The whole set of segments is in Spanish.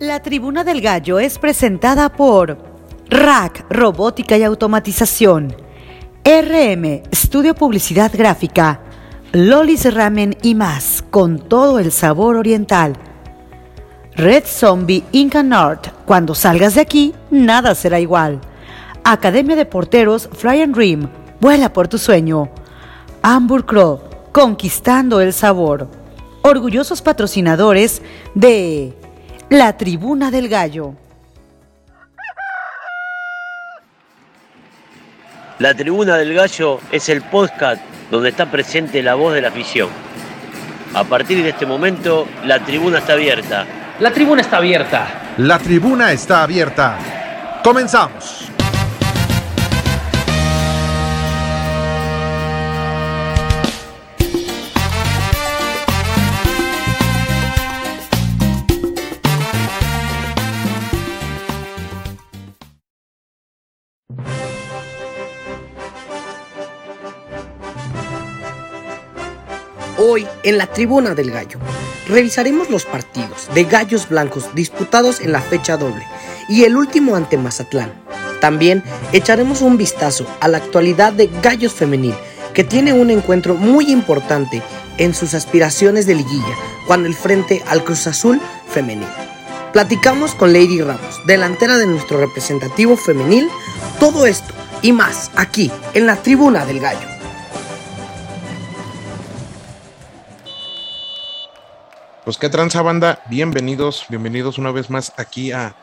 La Tribuna del Gallo es presentada por Rack Robótica y Automatización, RM Estudio Publicidad Gráfica, Lolis Ramen y más, con todo el sabor oriental. Red Zombie Inca North, cuando salgas de aquí, nada será igual. Academia de Porteros Fly and Dream, vuela por tu sueño. Hamburg Crow, conquistando el sabor. Orgullosos patrocinadores de La Tribuna del Gallo. La Tribuna del Gallo es el podcast donde está presente la voz de la afición. A partir de este momento, la tribuna está abierta. La tribuna está abierta. La tribuna está abierta. Comenzamos. Hoy en la Tribuna del Gallo revisaremos los partidos de Gallos Blancos disputados en la fecha doble y el último ante Mazatlán. También echaremos un vistazo a la actualidad de Gallos Femenil, que tiene un encuentro muy importante en sus aspiraciones de liguilla cuando el frente al Cruz Azul femenil. Platicamos con Lady Ramos, delantera de nuestro representativo femenil, todo esto y más aquí en la Tribuna del Gallo. Pues qué tranza banda, bienvenidos, bienvenidos una vez más aquí a,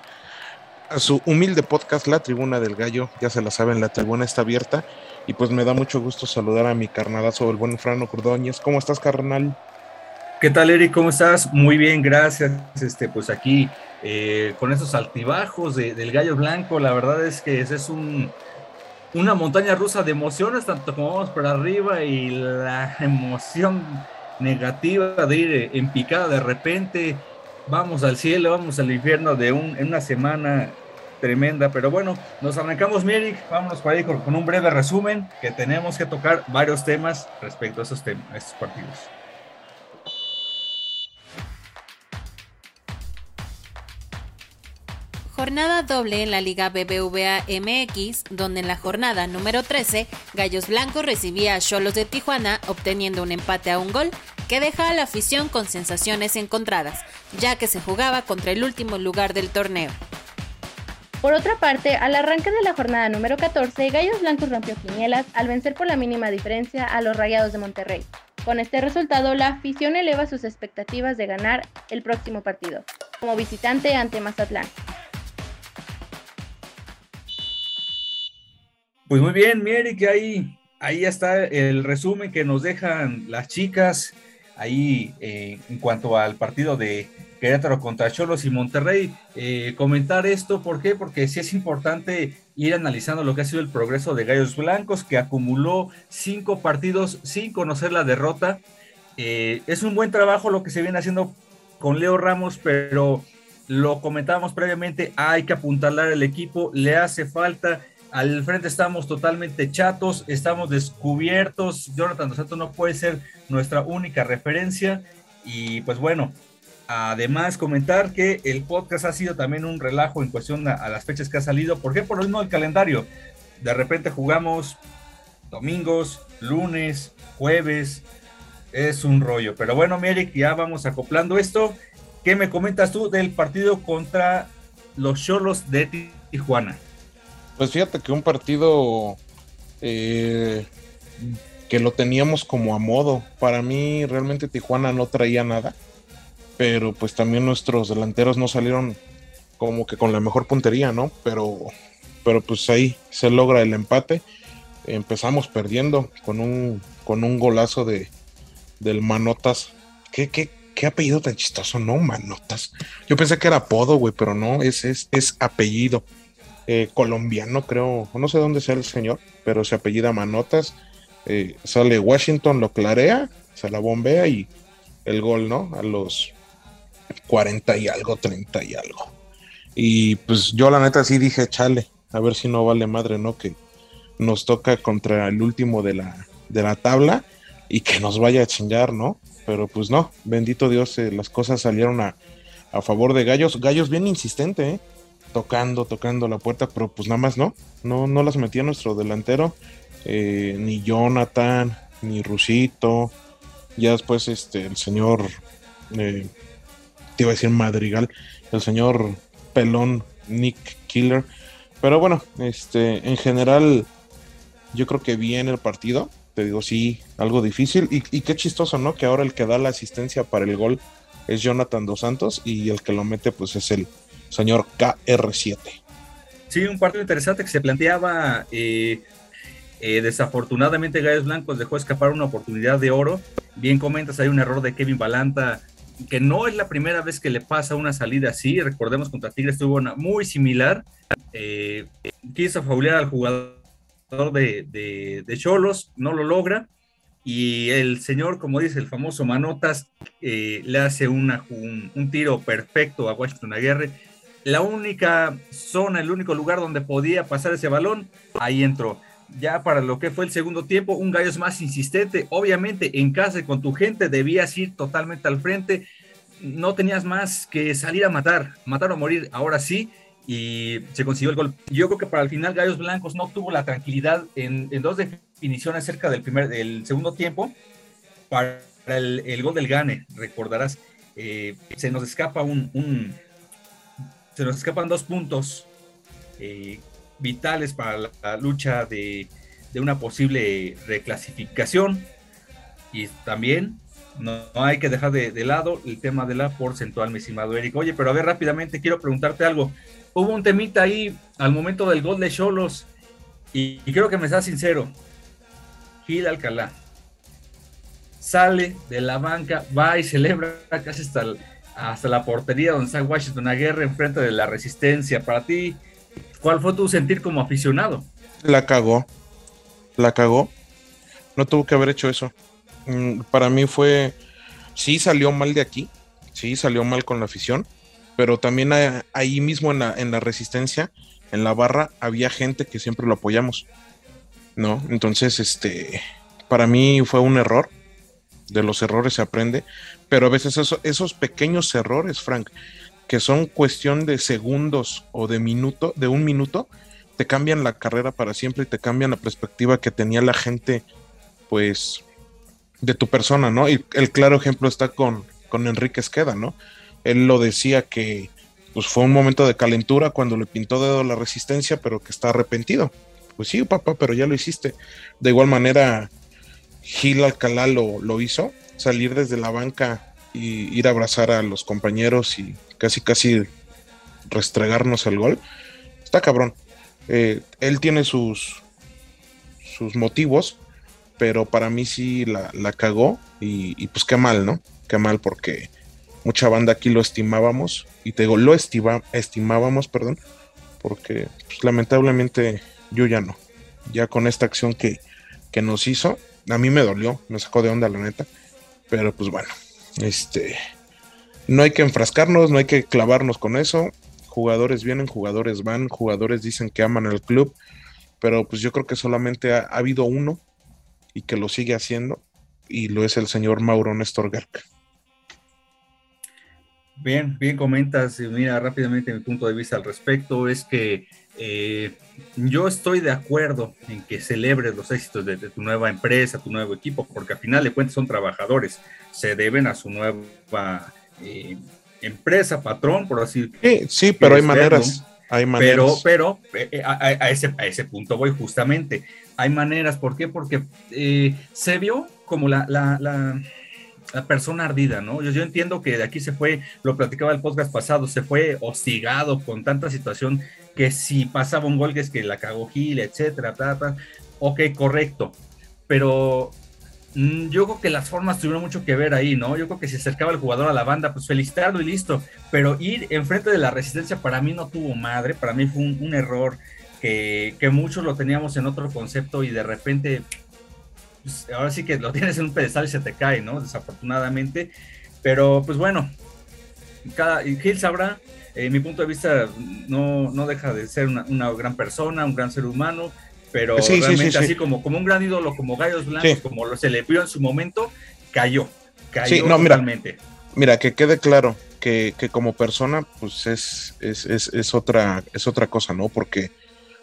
su humilde podcast La Tribuna del Gallo, ya se la saben, la tribuna está abierta y pues me da mucho gusto saludar a mi carnalazo, el buen Frano Cordóñez, ¿cómo estás carnal? ¿Qué tal Eric? ¿Cómo estás? Muy bien, gracias. Este, pues aquí eh, con esos altibajos de, del Gallo Blanco, la verdad es que ese es un, una montaña rusa de emociones, tanto como vamos por arriba y la emoción negativa de ir eh, en picada de repente, vamos al cielo, vamos al infierno de un, en una semana tremenda, pero bueno, nos arrancamos, Mieric, vámonos por ahí con, con, un breve resumen, que tenemos que tocar varios temas respecto a esos temas, a estos partidos. Jornada doble en la Liga BBVA MX, donde en la jornada número 13, Gallos Blancos recibía a Cholos de Tijuana, obteniendo un empate a un gol, que deja a la afición con sensaciones encontradas, ya que se jugaba contra el último lugar del torneo. Por otra parte, al arranque de la jornada número 14, Gallos Blancos rompió quinielas al vencer por la mínima diferencia a los Rayados de Monterrey. Con este resultado, la afición eleva sus expectativas de ganar el próximo partido, como visitante ante Mazatlán. Pues muy bien, Mieri, que ahí, ahí está el resumen que nos dejan las chicas ahí eh, en cuanto al partido de Querétaro contra Cholos y Monterrey. Eh, comentar esto, ¿por qué? Porque sí es importante ir analizando lo que ha sido el progreso de Gallos Blancos, que acumuló cinco partidos sin conocer la derrota. Eh, es un buen trabajo lo que se viene haciendo con Leo Ramos, pero lo comentábamos previamente, hay que apuntalar el equipo, le hace falta al frente estamos totalmente chatos, estamos descubiertos. Jonathan Dos Santos no puede ser nuestra única referencia. Y pues bueno, además comentar que el podcast ha sido también un relajo en cuestión a, las fechas que ha salido. ¿Por qué? Por lo mismo del calendario. De repente jugamos domingos, lunes, jueves. Es un rollo. Pero bueno, Merrick, ya vamos acoplando esto. ¿Qué me comentas tú del partido contra los Cholos de Tijuana? Pues fíjate que un partido eh, que lo teníamos como a modo. Para mí realmente Tijuana no traía nada, pero pues también nuestros delanteros no salieron como que con la mejor puntería, ¿no? Pero, pero pues ahí se logra el empate. Empezamos perdiendo con un, con un golazo de, del Manotas. ¿Qué, qué, qué apellido tan chistoso, ¿no? Manotas. Yo pensé que era apodo, güey, pero no, es, es, es apellido eh, colombiano, creo, no sé dónde sea el señor, pero se apellida Manotas. Eh, sale Washington, lo clarea, se la bombea y el gol, ¿no? A los 40 y algo, 30 y algo. Y pues yo la neta sí dije, chale, a ver si no vale madre, ¿no? Que nos toca contra el último de la, de la tabla y que nos vaya a chingar, ¿no? Pero pues no, bendito Dios, eh, las cosas salieron a, a favor de Gallos. Gallos bien insistente, ¿eh? Tocando, tocando la puerta, pero pues nada más no, no, no las metía nuestro delantero, eh, ni Jonathan, ni Rusito, ya después este, el señor, eh, te iba a decir Madrigal, el señor Pelón Nick Killer, pero bueno, este, en general, yo creo que bien el partido, te digo, sí, algo difícil, y, y qué chistoso, ¿no? Que ahora el que da la asistencia para el gol es Jonathan Dos Santos y el que lo mete pues es el señor KR7. Sí, un partido interesante que se planteaba. Eh, eh, desafortunadamente Gallos Blancos dejó escapar una oportunidad de oro. Bien comentas, hay un error de Kevin Balanta que no es la primera vez que le pasa una salida así. Recordemos contra Tigres tuvo una muy similar. Eh, quiso faulear al jugador de Cholos, no lo logra y el señor, como dice el famoso Manotas, eh, le hace una, un, tiro perfecto a Washington Aguirre. La única zona, el único lugar donde podía pasar ese balón, ahí entró. Ya para lo que fue el segundo tiempo, un Gallos más insistente. Obviamente, en casa con tu gente debías ir totalmente al frente. No tenías más que salir a matar, matar o morir. Ahora sí, y se consiguió el gol. Yo creo que para el final Gallos Blancos no tuvo la tranquilidad en, dos definiciones cerca del primer, del segundo tiempo para el, gol del Gane, recordarás. Eh, se nos escapa un, se nos escapan dos puntos eh, vitales para la, lucha de, de, una posible reclasificación y también no, hay que dejar de, lado el tema de la porcentual, mi estimado Eric. Oye, pero a ver rápidamente quiero preguntarte algo hubo un temita ahí al momento del gol de Cholos y, creo que me está sincero. Gil Alcalá sale de la banca, va y celebra casi hasta, hasta la portería donde está Washington Aguirre enfrente de la resistencia. Para ti, ¿cuál fue tu sentir como aficionado? La cagó, la cagó. No tuvo que haber hecho eso. Mm, para mí fue, sí salió mal de aquí, sí salió mal con la afición, pero también ahí mismo en la, en la resistencia, en la barra, había gente que siempre lo apoyamos, ¿no? Entonces, este, para mí fue un error, de los errores se aprende, pero a veces esos pequeños errores, Frank, que son cuestión de segundos o de minuto, de un minuto, te cambian la carrera para siempre y te cambian la perspectiva que tenía la gente, pues, de tu persona, ¿no? Y el claro ejemplo está con, con Enrique Esqueda, ¿no? Él lo decía que pues fue un momento de calentura cuando le pintó dedo la resistencia, pero que está arrepentido. Pues sí, papá, pero ya lo hiciste. De igual manera, Gil Alcalá lo, lo hizo, salir desde la banca y ir a abrazar a los compañeros y casi, casi restregarnos el gol. Está cabrón. Eh, él tiene sus, sus motivos, pero para mí sí la, cagó y, y, pues qué mal, ¿no? Qué mal porque mucha banda aquí lo estimábamos, y te digo, lo estima, estimábamos, perdón, porque pues, lamentablemente yo ya no. Ya con esta acción que, que nos hizo, a mí me dolió, me sacó de onda la neta, pero pues bueno, este, no hay que enfrascarnos, no hay que clavarnos con eso. Jugadores vienen, jugadores van, jugadores dicen que aman al club, pero pues yo creo que solamente ha, habido uno y que lo sigue haciendo, y lo es el señor Mauro Néstor Garca. Bien, bien comentas, mira rápidamente mi punto de vista al respecto es que eh, yo estoy de acuerdo en que celebres los éxitos de, tu nueva empresa, tu nuevo equipo, porque al final de cuentas son trabajadores, se deben a su nueva eh, empresa, patrón, por así decirlo. Sí, sí, pero hay maneras. Hay maneras. Pero, pero eh, a, ese, a ese punto voy justamente. Hay maneras, ¿por qué? Porque se vio como la, la, la la persona ardida, ¿no? Yo, yo, entiendo que de aquí se fue, lo platicaba el podcast pasado, se fue hostigado con tanta situación que si pasaba un gol que es que la cagó Gil, etcétera, ta, ok, correcto, pero mm, yo creo que las formas tuvieron mucho que ver ahí, ¿no? Yo creo que si acercaba el jugador a la banda, pues felicitarlo y listo, pero ir enfrente de la resistencia para mí no tuvo madre, para mí fue un, error que, que muchos lo teníamos en otro concepto y de repente pues, ahora sí que lo tienes en un pedestal y se te cae, ¿no? Desafortunadamente. Pero pues bueno, cada Gil sabrá, en mi punto de vista, no, no deja de ser una, gran persona, un gran ser humano, pero realmente así como, como un gran ídolo, como Gallos Blancos, como lo se le vio en su momento, cayó, cayó no, totalmente. Mira, mira, que quede claro que, como persona, pues es, es, es, otra, es otra cosa, ¿no? Porque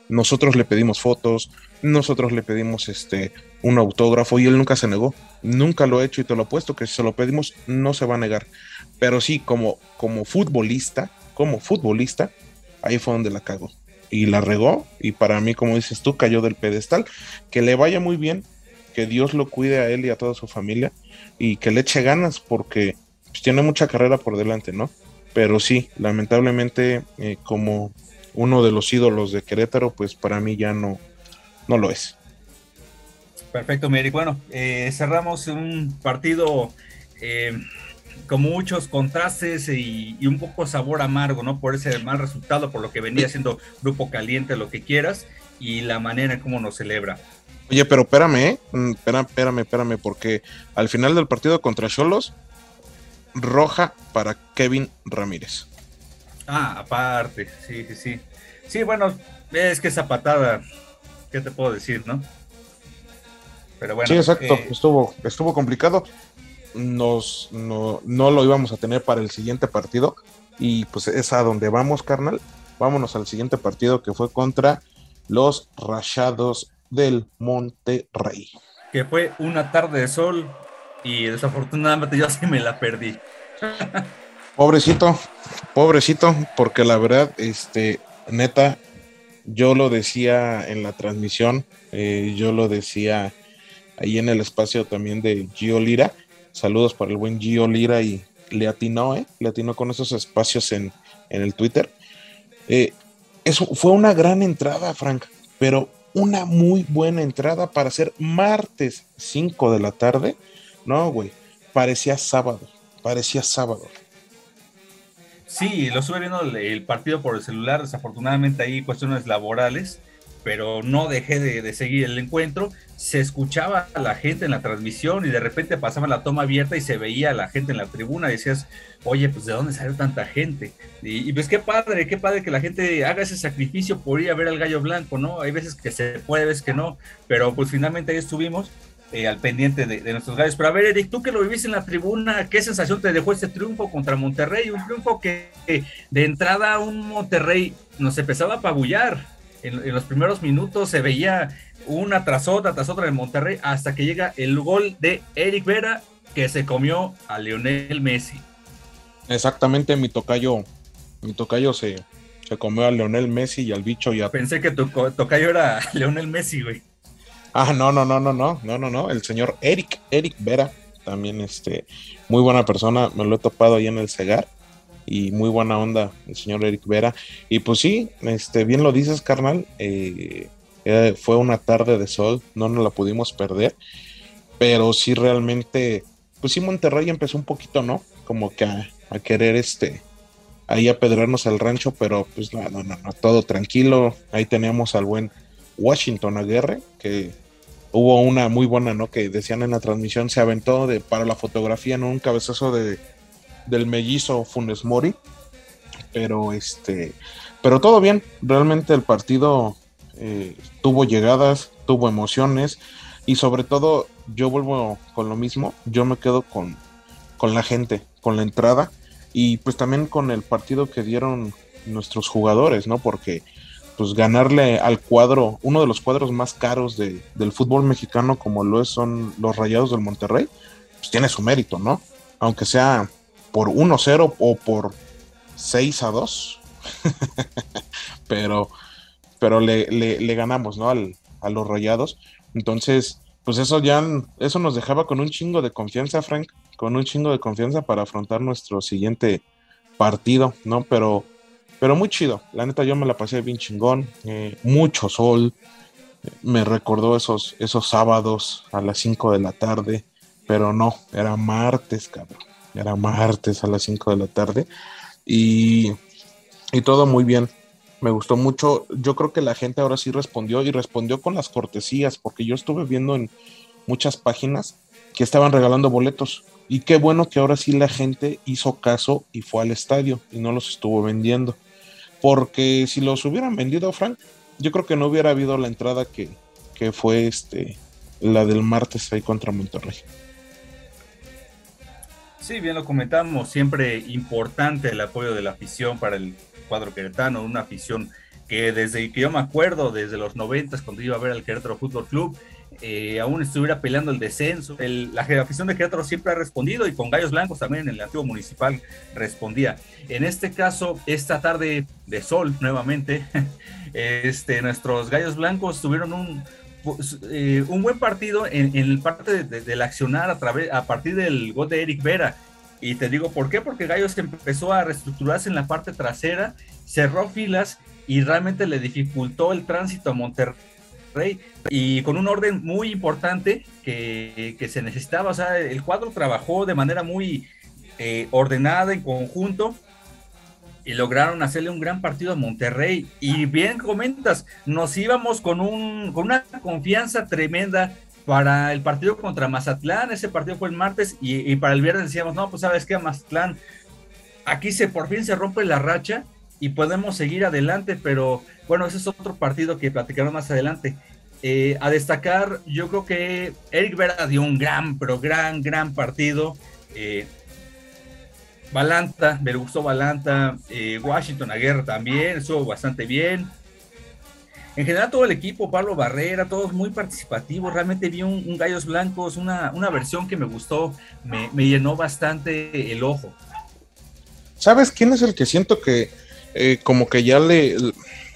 nosotros le pedimos fotos, nosotros le pedimos este un autógrafo y él nunca se negó. Nunca lo ha hecho y te lo apuesto que si se lo pedimos no se va a negar. Pero sí, como, como futbolista, como futbolista, ahí fue donde la cagó. Y la regó y para mí, como dices tú, cayó del pedestal. Que le vaya muy bien, que Dios lo cuide a él y a toda su familia y que le eche ganas porque pues, tiene mucha carrera por delante, ¿no? Pero sí, lamentablemente, eh, como uno de los ídolos de Querétaro, pues para mí ya no, no lo es. Perfecto, Mary. Bueno, eh, cerramos un partido eh, con muchos contrastes y, un poco sabor amargo, ¿no? Por ese mal resultado, por lo que venía siendo Grupo Caliente, lo que quieras, y la manera en cómo nos celebra. Oye, pero espérame, ¿eh? Mm, espérame, espérame, espérame, porque al final del partido contra Cholos, roja para Kevin Ramírez. Ah, aparte, sí, sí, sí. Sí, bueno, es que esa patada, ¿qué te puedo decir, no? Pero bueno. Sí, exacto, eh, estuvo, estuvo complicado. Nos, no, no lo íbamos a tener para el siguiente partido. Y pues es a donde vamos, carnal. Vámonos al siguiente partido que fue contra los Rayados del Monterrey. Que fue una tarde de sol y desafortunadamente yo sí me la perdí. Pobrecito, pobrecito, porque la verdad, este, neta, yo lo decía en la transmisión, eh, yo lo decía ahí en el espacio también de Gio Lira. Saludos para el buen Gio Lira y le atinó, ¿eh? Le atinó con esos espacios en, el Twitter. Eh, fue una gran entrada, Frank, pero una muy buena entrada para ser martes 5 de la tarde. No, güey, parecía sábado, parecía sábado. Sí, lo estuve viendo el, partido por el celular, desafortunadamente hay cuestiones laborales, pero no dejé de, seguir el encuentro. Se escuchaba a la gente en la transmisión y de repente pasaba la toma abierta y se veía a la gente en la tribuna decías, oye, pues de dónde salió tanta gente. Y, pues qué padre, qué padre que la gente haga ese sacrificio por ir a ver al gallo blanco, ¿no? Hay veces que se puede, veces que no, pero pues finalmente ahí estuvimos eh, al pendiente de, nuestros gallos. Pero a ver, Eric, tú que lo viviste en la tribuna, ¿qué sensación te dejó este triunfo contra Monterrey? Un triunfo que de entrada un Monterrey nos empezaba a apabullar. En, los primeros minutos se veía una tras otra, tras otra en Monterrey, hasta que llega el gol de Eric Vera, que se comió a Lionel Messi. Exactamente, mi tocayo, mi tocayo se, se comió a Lionel Messi y al bicho ya. Pensé que tu tocayo era Lionel Messi, güey. Ah, no, no, no, no, no, no, no, no. El señor Eric, Eric Vera, también este, muy buena persona, me lo he topado ahí en el Cegar y muy buena onda el señor Eric Vera. Y pues sí, este, bien lo dices, carnal, eh, fue una tarde de sol, no nos la pudimos perder, pero sí realmente, pues sí, Monterrey empezó un poquito, ¿no? Como que a, querer este, ahí apedrearnos al rancho, pero pues no, no, no, todo tranquilo, ahí teníamos al buen Washington Aguirre, que hubo una muy buena, ¿no? Que decían en la transmisión, se aventó de, para la fotografía, ¿no? Un cabezazo de, del mellizo Funes Mori. Pero este, pero todo bien. Realmente el partido eh, tuvo llegadas, tuvo emociones. Y sobre todo, yo vuelvo con lo mismo. Yo me quedo con, con la gente, con la entrada. Y pues también con el partido que dieron nuestros jugadores, ¿no? Porque pues ganarle al cuadro, uno de los cuadros más caros del fútbol mexicano como lo es, son los Rayados del Monterrey, pues tiene su mérito, ¿no? Aunque sea por 1-0 o por 6 a 2. pero pero le, le, ganamos, ¿no? Al, a los Rayados. Entonces, pues eso ya, eso nos dejaba con un chingo de confianza, Frank, con un chingo de confianza para afrontar nuestro siguiente partido, ¿no? Pero pero muy chido, la neta yo me la pasé bien chingón, eh, mucho sol, me recordó esos, esos sábados a las 5 de la tarde, pero no, era martes, cabrón, era martes a las 5 de la tarde y, y todo muy bien, me gustó mucho, yo creo que la gente ahora sí respondió y respondió con las cortesías, porque yo estuve viendo en muchas páginas que estaban regalando boletos. Y qué bueno que ahora sí la gente hizo caso y fue al estadio y no los estuvo vendiendo. Porque si los hubieran vendido, Frank, yo creo que no hubiera habido la entrada que, fue este la del martes ahí contra Monterrey. Sí, bien lo comentamos, siempre importante el apoyo de la afición para el cuadro queretano, una afición que desde que yo me acuerdo, desde los noventas, cuando iba a ver al Querétaro Fútbol Club, eh, aún estuviera peleando el descenso. la afición de Querétaro siempre ha respondido y con Gallos Blancos también en el antiguo municipal respondía. En este caso, esta tarde de sol nuevamente, este, nuestros Gallos Blancos tuvieron un, pues, eh, un buen partido en, el parte del accionar a, través, a partir del gol de Eric Vera. Y te digo por qué, porque Gallos empezó a reestructurarse en la parte trasera, cerró filas y realmente le dificultó el tránsito a Monterrey y con un orden muy importante que, que, se necesitaba. O sea, el cuadro trabajó de manera muy eh, ordenada en conjunto y lograron hacerle un gran partido a Monterrey. Y bien comentas, nos íbamos con, un, con una confianza tremenda para el partido contra Mazatlán. Ese partido fue el martes y, para el viernes decíamos, no, pues sabes que Mazatlán, aquí se por fin se rompe la racha y podemos seguir adelante, pero bueno, ese es otro partido que platicaremos más adelante. Eh, a destacar, yo creo que Eric Vera dio un gran, pero gran, gran partido. Eh, Balanta, me gustó Balanta, eh, Washington Aguirre también, estuvo bastante bien. En general todo el equipo, Pablo Barrera, todos muy participativos, realmente vi un, Gallos Blancos, una, versión que me gustó, me, llenó bastante el ojo. ¿Sabes quién es el que siento que eh, como que ya le,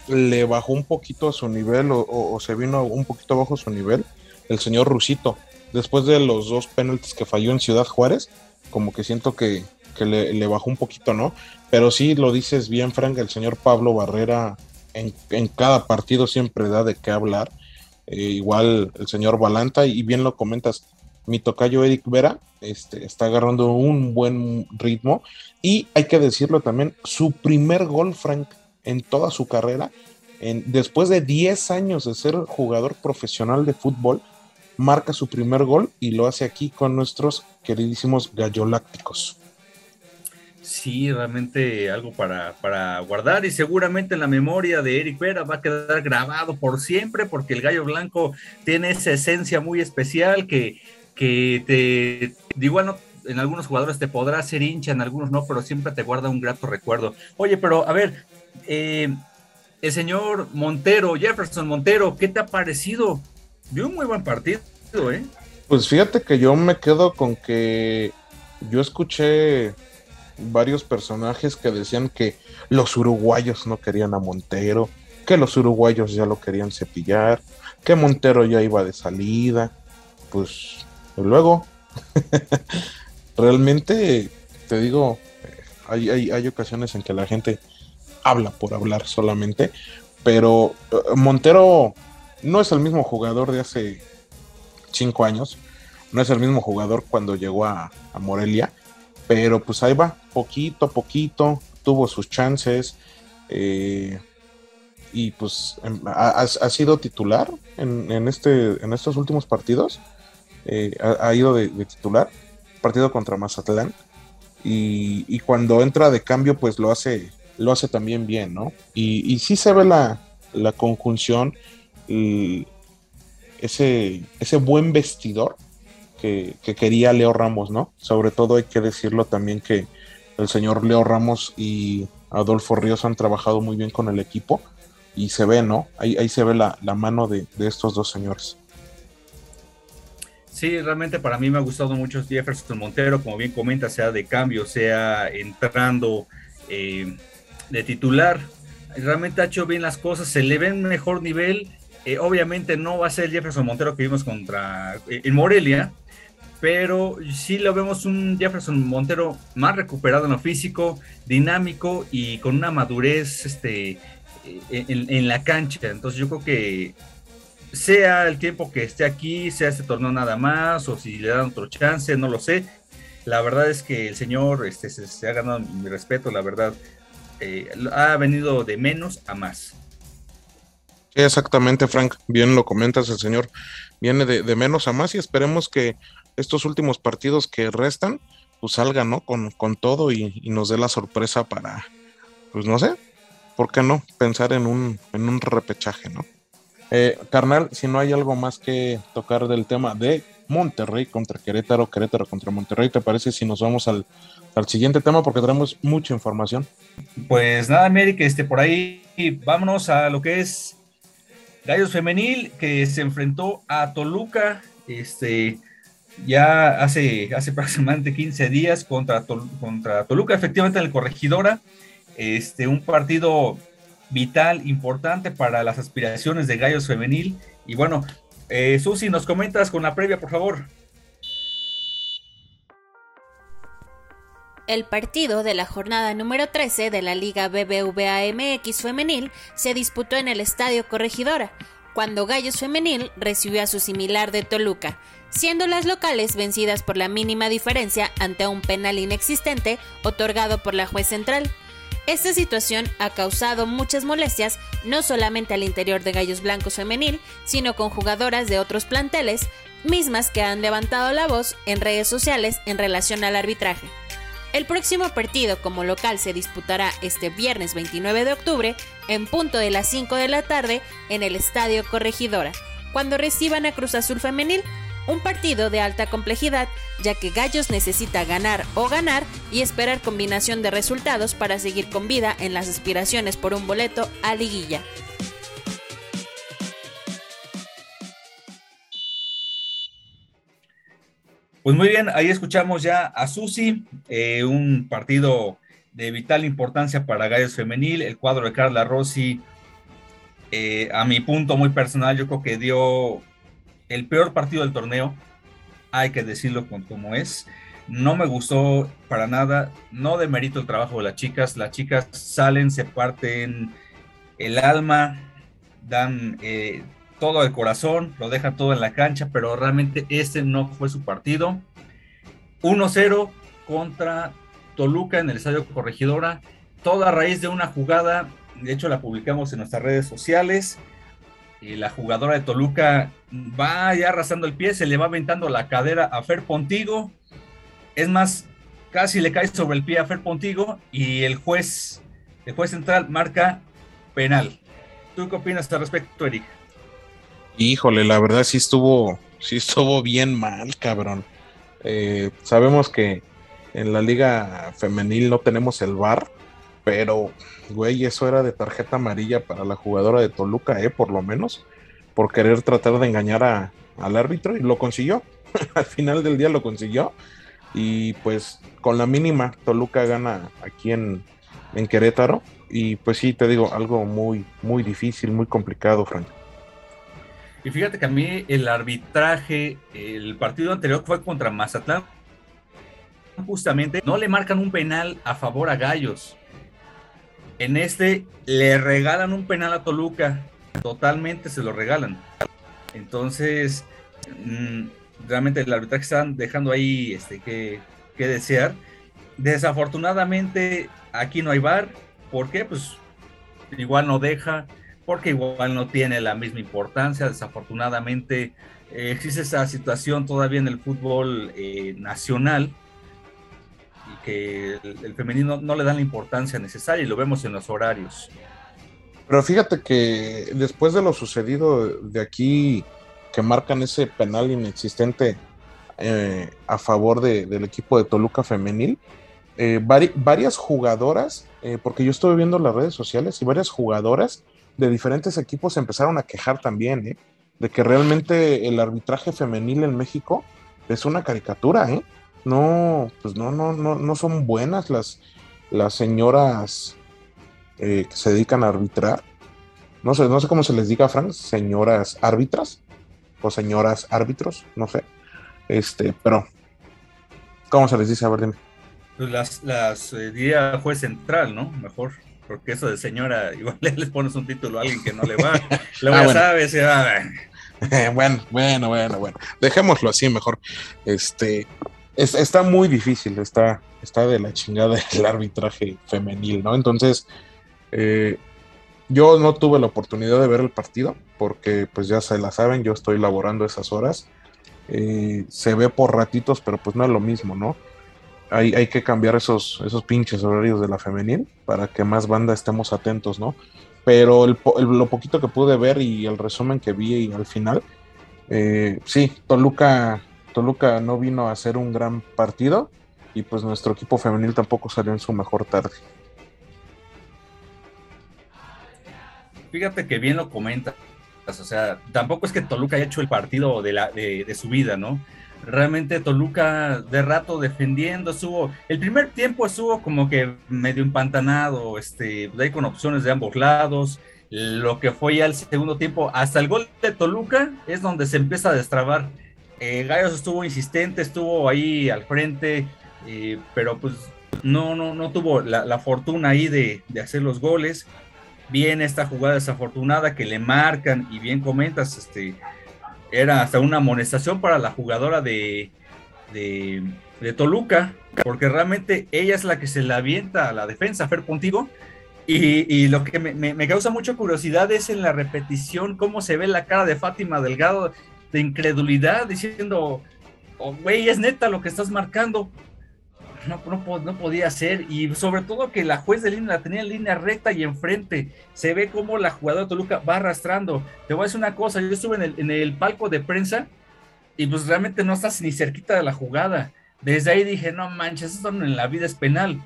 le bajó un poquito a su nivel o, se vino un poquito abajo su nivel? El señor Rusito, después de los dos penaltis que falló en Ciudad Juárez, como que siento que, que le, bajó un poquito, ¿no? Pero sí lo dices bien, Frank, el señor Pablo Barrera en, cada partido siempre da de qué hablar. Eh, igual el señor Balanta, y bien lo comentas, mi tocayo Eric Vera este, está agarrando un buen ritmo. Y hay que decirlo también, su primer gol, Frank, en toda su carrera, en, después de 10 años de ser jugador profesional de fútbol, marca su primer gol y lo hace aquí con nuestros queridísimos gallolácticos. Sí, realmente algo para, guardar y seguramente en la memoria de Eric Vera va a quedar grabado por siempre porque el gallo blanco tiene esa esencia muy especial que, que te, igual en algunos jugadores te podrá hacer hincha, en algunos no, pero siempre te guarda un grato recuerdo. Oye, pero a ver, eh, el señor Montero, Jefferson Montero, ¿qué te ha parecido? Dio un muy buen partido, ¿eh? Pues fíjate que yo me quedo con que yo escuché varios personajes que decían que los uruguayos no querían a Montero, que los uruguayos ya lo querían cepillar, que Montero ya iba de salida. Pues luego, realmente te digo, hay, hay, ocasiones en que la gente habla por hablar solamente, pero eh, Montero no es el mismo jugador de hace cinco años, no es el mismo jugador cuando llegó a Morelia pero pues ahí va, poquito a poquito, tuvo sus chances. Eh, y pues em, ha, sido titular en, este, en estos últimos partidos. Eh, ha, ido de, titular, partido contra Mazatlán. Y, cuando entra de cambio, pues lo hace, lo hace también bien, ¿no? Y, y sí se ve la, conjunción, ese, ese buen vestidor que, quería Leo Ramos, ¿no? Sobre todo hay que decirlo también que el señor Leo Ramos y Adolfo Ríos han trabajado muy bien con el equipo y se ve, ¿no? Ahí, se ve la, mano de, estos dos señores. Sí, realmente para mí me ha gustado mucho Jefferson Montero, como bien comenta, sea de cambio, sea entrando eh, de titular. Realmente ha hecho bien las cosas, se le ve en mejor nivel. Eh, obviamente no va a ser Jefferson Montero que vimos contra eh, en Morelia, pero sí lo vemos un Jefferson Montero más recuperado en lo físico, dinámico y con una madurez este, en, la cancha. Entonces yo creo que sea el tiempo que esté aquí, sea este torneo nada más, o si le dan otro chance, no lo sé. La verdad es que el señor este, se, ha ganado mi respeto, la verdad. Eh, ha venido de menos a más. Exactamente, Frank. Bien lo comentas, el señor viene de, menos a más y esperemos que estos últimos partidos que restan, pues salgan, ¿no? Con, con todo y, nos dé la sorpresa para, pues no sé, ¿por qué no? Pensar en un, en un repechaje, ¿no? Eh, carnal, si no hay algo más que tocar del tema de Monterrey contra Querétaro, Querétaro contra Monterrey. ¿Te parece si nos vamos al, al siguiente tema? Porque tenemos mucha información. Pues nada, América, este, por ahí vámonos a lo que es Gallos Femenil, que se enfrentó a Toluca, este, ya hace, hace aproximadamente 15 días contra, contra Toluca, efectivamente en el Corregidora, este, un partido vital, importante para las aspiraciones de Gallos Femenil. Y bueno, eh, Susi, nos comentas con la previa, por favor. El partido de la jornada número 13 de la Liga BBVA MX Femenil se disputó en el Estadio Corregidora, cuando Gallos Femenil recibió a su similar de Toluca, siendo las locales vencidas por la mínima diferencia ante un penal inexistente otorgado por la juez central. Esta situación ha causado muchas molestias no solamente al interior de Gallos Blancos Femenil, sino con jugadoras de otros planteles, mismas que han levantado la voz en redes sociales en relación al arbitraje. El próximo partido como local se disputará este viernes 29 de octubre en punto de las 5 de la tarde en el Estadio Corregidora, cuando reciban a Cruz Azul Femenil un partido de alta complejidad, ya que Gallos necesita ganar o ganar y esperar combinación de resultados para seguir con vida en las aspiraciones por un boleto a liguilla. Pues muy bien, ahí escuchamos ya a Susi, eh, un partido de vital importancia para Gallos Femenil, el cuadro de Carla Rossi, eh, a mi punto muy personal, yo creo que dio el peor partido del torneo, hay que decirlo como es. No me gustó para nada, no demerito el trabajo de las chicas. Las chicas salen, se parten el alma, dan eh, todo el corazón, lo dejan todo en la cancha, pero realmente este no fue su partido. 1-0 contra Toluca en el Estadio Corregidora, toda a raíz de una jugada, de hecho la publicamos en nuestras redes sociales la jugadora de Toluca va ya arrasando el pie, se le va aventando la cadera a Fer Pontigo. Es más, casi le cae sobre el pie a Fer Pontigo y el juez, el juez central marca penal. ¿Tú qué opinas al respecto, Eric? Híjole, la verdad sí estuvo, sí estuvo bien mal, cabrón. Eh, sabemos que en la liga femenil no tenemos el VAR, pero, güey, eso era de tarjeta amarilla para la jugadora de Toluca, ¿eh? Por lo menos, por querer tratar de engañar al árbitro y lo consiguió. Al final del día lo consiguió. Y pues con la mínima, Toluca gana aquí en, en Querétaro. Y pues sí, te digo, algo muy, muy difícil, muy complicado, Frank. Y fíjate que a mí el arbitraje, el partido anterior fue contra Mazatlán, justamente no le marcan un penal a favor a Gallos. En este le regalan un penal a Toluca, totalmente se lo regalan. Entonces, mm, realmente el arbitraje están dejando ahí este, que, desear. Desafortunadamente, aquí no hay bar. ¿Por qué? Pues igual no deja, porque igual no tiene la misma importancia. Desafortunadamente, eh, existe esa situación todavía en el fútbol eh, nacional que el, femenino no le dan la importancia necesaria y lo vemos en los horarios. Pero fíjate que después de lo sucedido de aquí, que marcan ese penal inexistente eh, a favor del equipo de Toluca femenil, varias jugadoras, porque yo estuve viendo las redes sociales y varias jugadoras de diferentes equipos empezaron a quejar también, de que realmente el arbitraje femenil en México es una caricatura, ¿eh? no, pues no, no, no, no son buenas las, las señoras eh, que se dedican a arbitrar. No sé, no sé cómo se les diga, Frank, señoras árbitras o señoras árbitros, no sé. Este, pero, ¿cómo se les dice? A ver, dime. Pues las, las eh, diría juez central, ¿no? Mejor, porque eso de señora, igual les pones un título a alguien que no le va. Luego ah, sabes, bueno, bueno, bueno, bueno. Dejémoslo así mejor. Este, está muy difícil, está, está de la chingada el arbitraje femenil, ¿no? Entonces, eh, yo no tuve la oportunidad de ver el partido, porque pues ya se la saben, yo estoy laborando esas horas. Eh, se ve por ratitos, pero pues no es lo mismo, ¿no? Hay, que cambiar esos, esos pinches horarios de la femenil para que más banda estemos atentos, ¿no? Pero lo poquito que pude ver y el resumen que vi al final, eh, sí, Toluca Toluca no vino a hacer un gran partido y pues nuestro equipo femenil tampoco salió en su mejor tarde. Fíjate que bien lo comentas, o sea, tampoco es que Toluca haya hecho el partido de, la, de, su vida, ¿no? Realmente Toluca de rato defendiendo, estuvo, el primer tiempo estuvo como que medio empantanado, este, ahí con opciones de ambos lados, lo que fue ya el segundo tiempo, hasta el gol de Toluca es donde se empieza a destrabar. Eh, Gallos estuvo insistente, estuvo ahí al frente, eh, pero pues no, no, no tuvo la, fortuna ahí de, hacer los goles. Viene esta jugada desafortunada que le marcan y bien comentas, este, era hasta una amonestación para la jugadora de, de, Toluca, porque realmente ella es la que se la avienta a la defensa, Fer contigo. Y, lo que me, causa mucha curiosidad es en la repetición cómo se ve la cara de Fátima Delgado de incredulidad diciendo, oh, güey, es neta lo que estás marcando. No, no, podía ser. Y sobre todo que la juez de línea la tenía en línea recta y enfrente. Se ve como la jugadora de Toluca va arrastrando. Te voy a decir una cosa, yo estuve en el, en el palco de prensa y pues realmente no estás ni cerquita de la jugada. Desde ahí dije, no manches, esto en la vida es penal.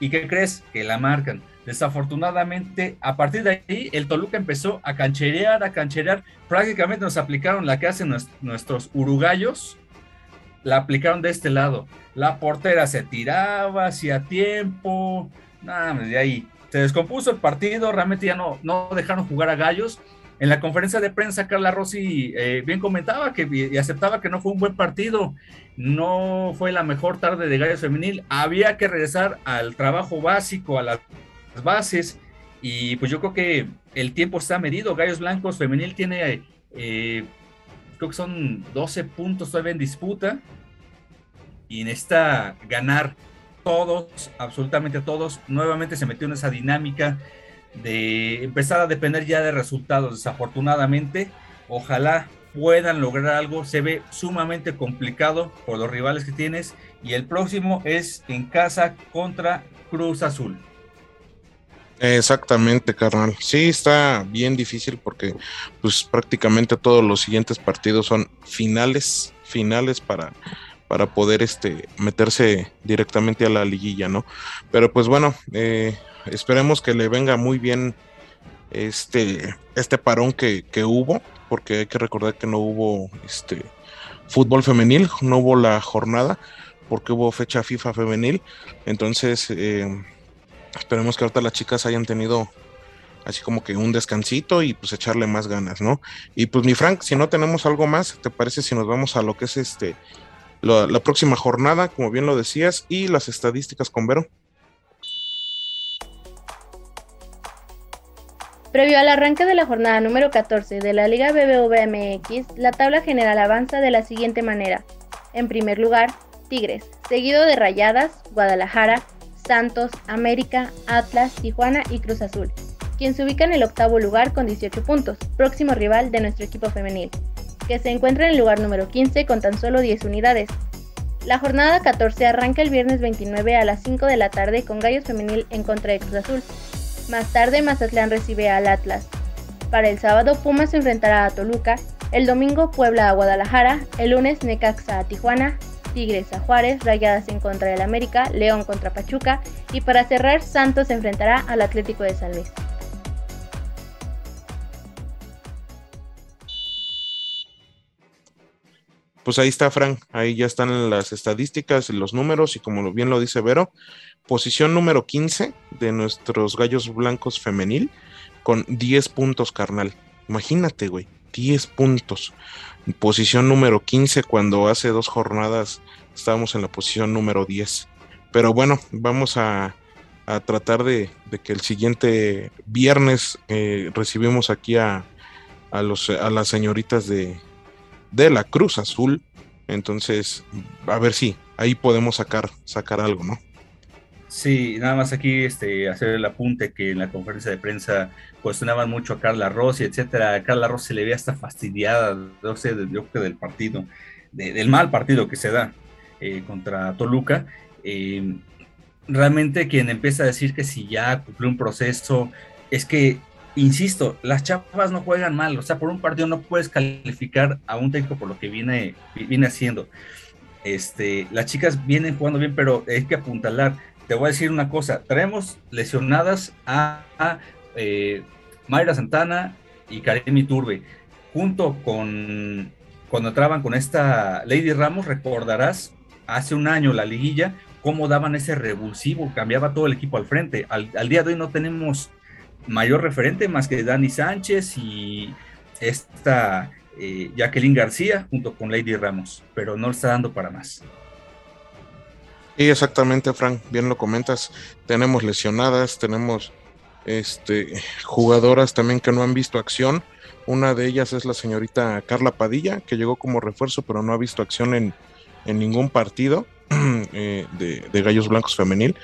¿Y qué crees? Que la marcan. Desafortunadamente, a partir de ahí, el Toluca empezó a cancherear, a cancherear. Prácticamente nos aplicaron la que hacen nuestros uruguayos, la aplicaron de este lado. La portera se tiraba, hacía tiempo, nada, de ahí. Se descompuso el partido, realmente ya no, no dejaron jugar a gallos. En la conferencia de prensa, Carla Rossi eh, bien comentaba que y aceptaba que no fue un buen partido, no fue la mejor tarde de Gallos Femenil. Había que regresar al trabajo básico, a la bases. Y pues yo creo que el tiempo está medido. Gallos Blancos Femenil tiene, eh, creo que son 12 puntos todavía en disputa. Y necesita ganar todos, absolutamente todos. Nuevamente se metió en esa dinámica de empezar a depender ya de resultados. Desafortunadamente, ojalá puedan lograr algo. Se ve sumamente complicado por los rivales que tienes. Y el próximo es en casa contra Cruz Azul. Exactamente, carnal. Sí, está bien difícil porque pues prácticamente todos los siguientes partidos son finales, finales para, para poder este, meterse directamente a la liguilla, ¿no? Pero pues bueno, eh, esperemos que le venga muy bien este, este parón que, que, hubo, porque hay que recordar que no hubo este fútbol femenil, no hubo la jornada, porque hubo fecha FIFA femenil. Entonces, eh, Esperemos que ahorita las chicas hayan tenido así como que un descansito y pues echarle más ganas, ¿no? Y pues mi Frank, si no tenemos algo más, ¿te parece si nos vamos a lo que es este la, próxima jornada, como bien lo decías, y las estadísticas con Vero? Previo al arranque de la jornada número 14 de la Liga BBVA MX, la tabla general avanza de la siguiente manera. En primer lugar, Tigres, seguido de Rayadas, Guadalajara, Santos, América, Atlas, Tijuana y Cruz Azul, quien se ubica en el octavo lugar con 18 puntos, próximo rival de nuestro equipo femenil, que se encuentra en el lugar número 15 con tan solo 10 unidades. La jornada 14 arranca el viernes 29 a las 5 de la tarde con Gallos Femenil en contra de Cruz Azul. Más tarde Mazatlán recibe al Atlas. Para el sábado Pumas se enfrentará a Toluca, el domingo Puebla a Guadalajara, el lunes Necaxa a Tijuana, Tigres a Juárez, Rayadas en contra del América, León contra Pachuca y para cerrar Santos se enfrentará al Atlético de San. Pues ahí está, Frank. Ahí ya están las estadísticas, los números y como bien lo dice Vero, posición número 15 de nuestros gallos blancos femenil con 10 puntos, carnal. Imagínate, güey, 10 puntos posición número 15 cuando hace dos jornadas estábamos en la posición número 10. Pero bueno, vamos a, tratar de, que el siguiente viernes eh, recibimos aquí a, a, los, a las señoritas de, de la Cruz Azul. Entonces, a ver si ahí podemos sacar, sacar algo, ¿no? Sí, nada más aquí este, hacer el apunte que en la conferencia de prensa cuestionaban mucho a Carla Rossi, etcétera. Carla Rossi se le veía hasta fastidiada, no sé, creo del partido, del mal partido que se da eh, contra Toluca. Eh, realmente quien empieza a decir que si ya cumplió un proceso, es que insisto, las chapas no juegan mal, o sea, por un partido no puedes calificar a un técnico por lo que viene, viene haciendo. Este, las chicas vienen jugando bien, pero hay que apuntalar. Te voy a decir una cosa, traemos lesionadas a, eh, Mayra Santana y Karemi Turbe, junto con cuando entraban con esta Lady Ramos, recordarás hace un año la liguilla, cómo daban ese revulsivo, cambiaba todo el equipo al frente. Al, día de hoy no tenemos mayor referente más que Dani Sánchez y esta eh, Jacqueline García junto con Lady Ramos, pero no está dando para más. Sí, exactamente, Frank, bien lo comentas. Tenemos lesionadas, tenemos este, jugadoras también que no han visto acción. Una de ellas es la señorita Carla Padilla, que llegó como refuerzo, pero no ha visto acción en, en ningún partido eh, de, de, Gallos Blancos Femenil.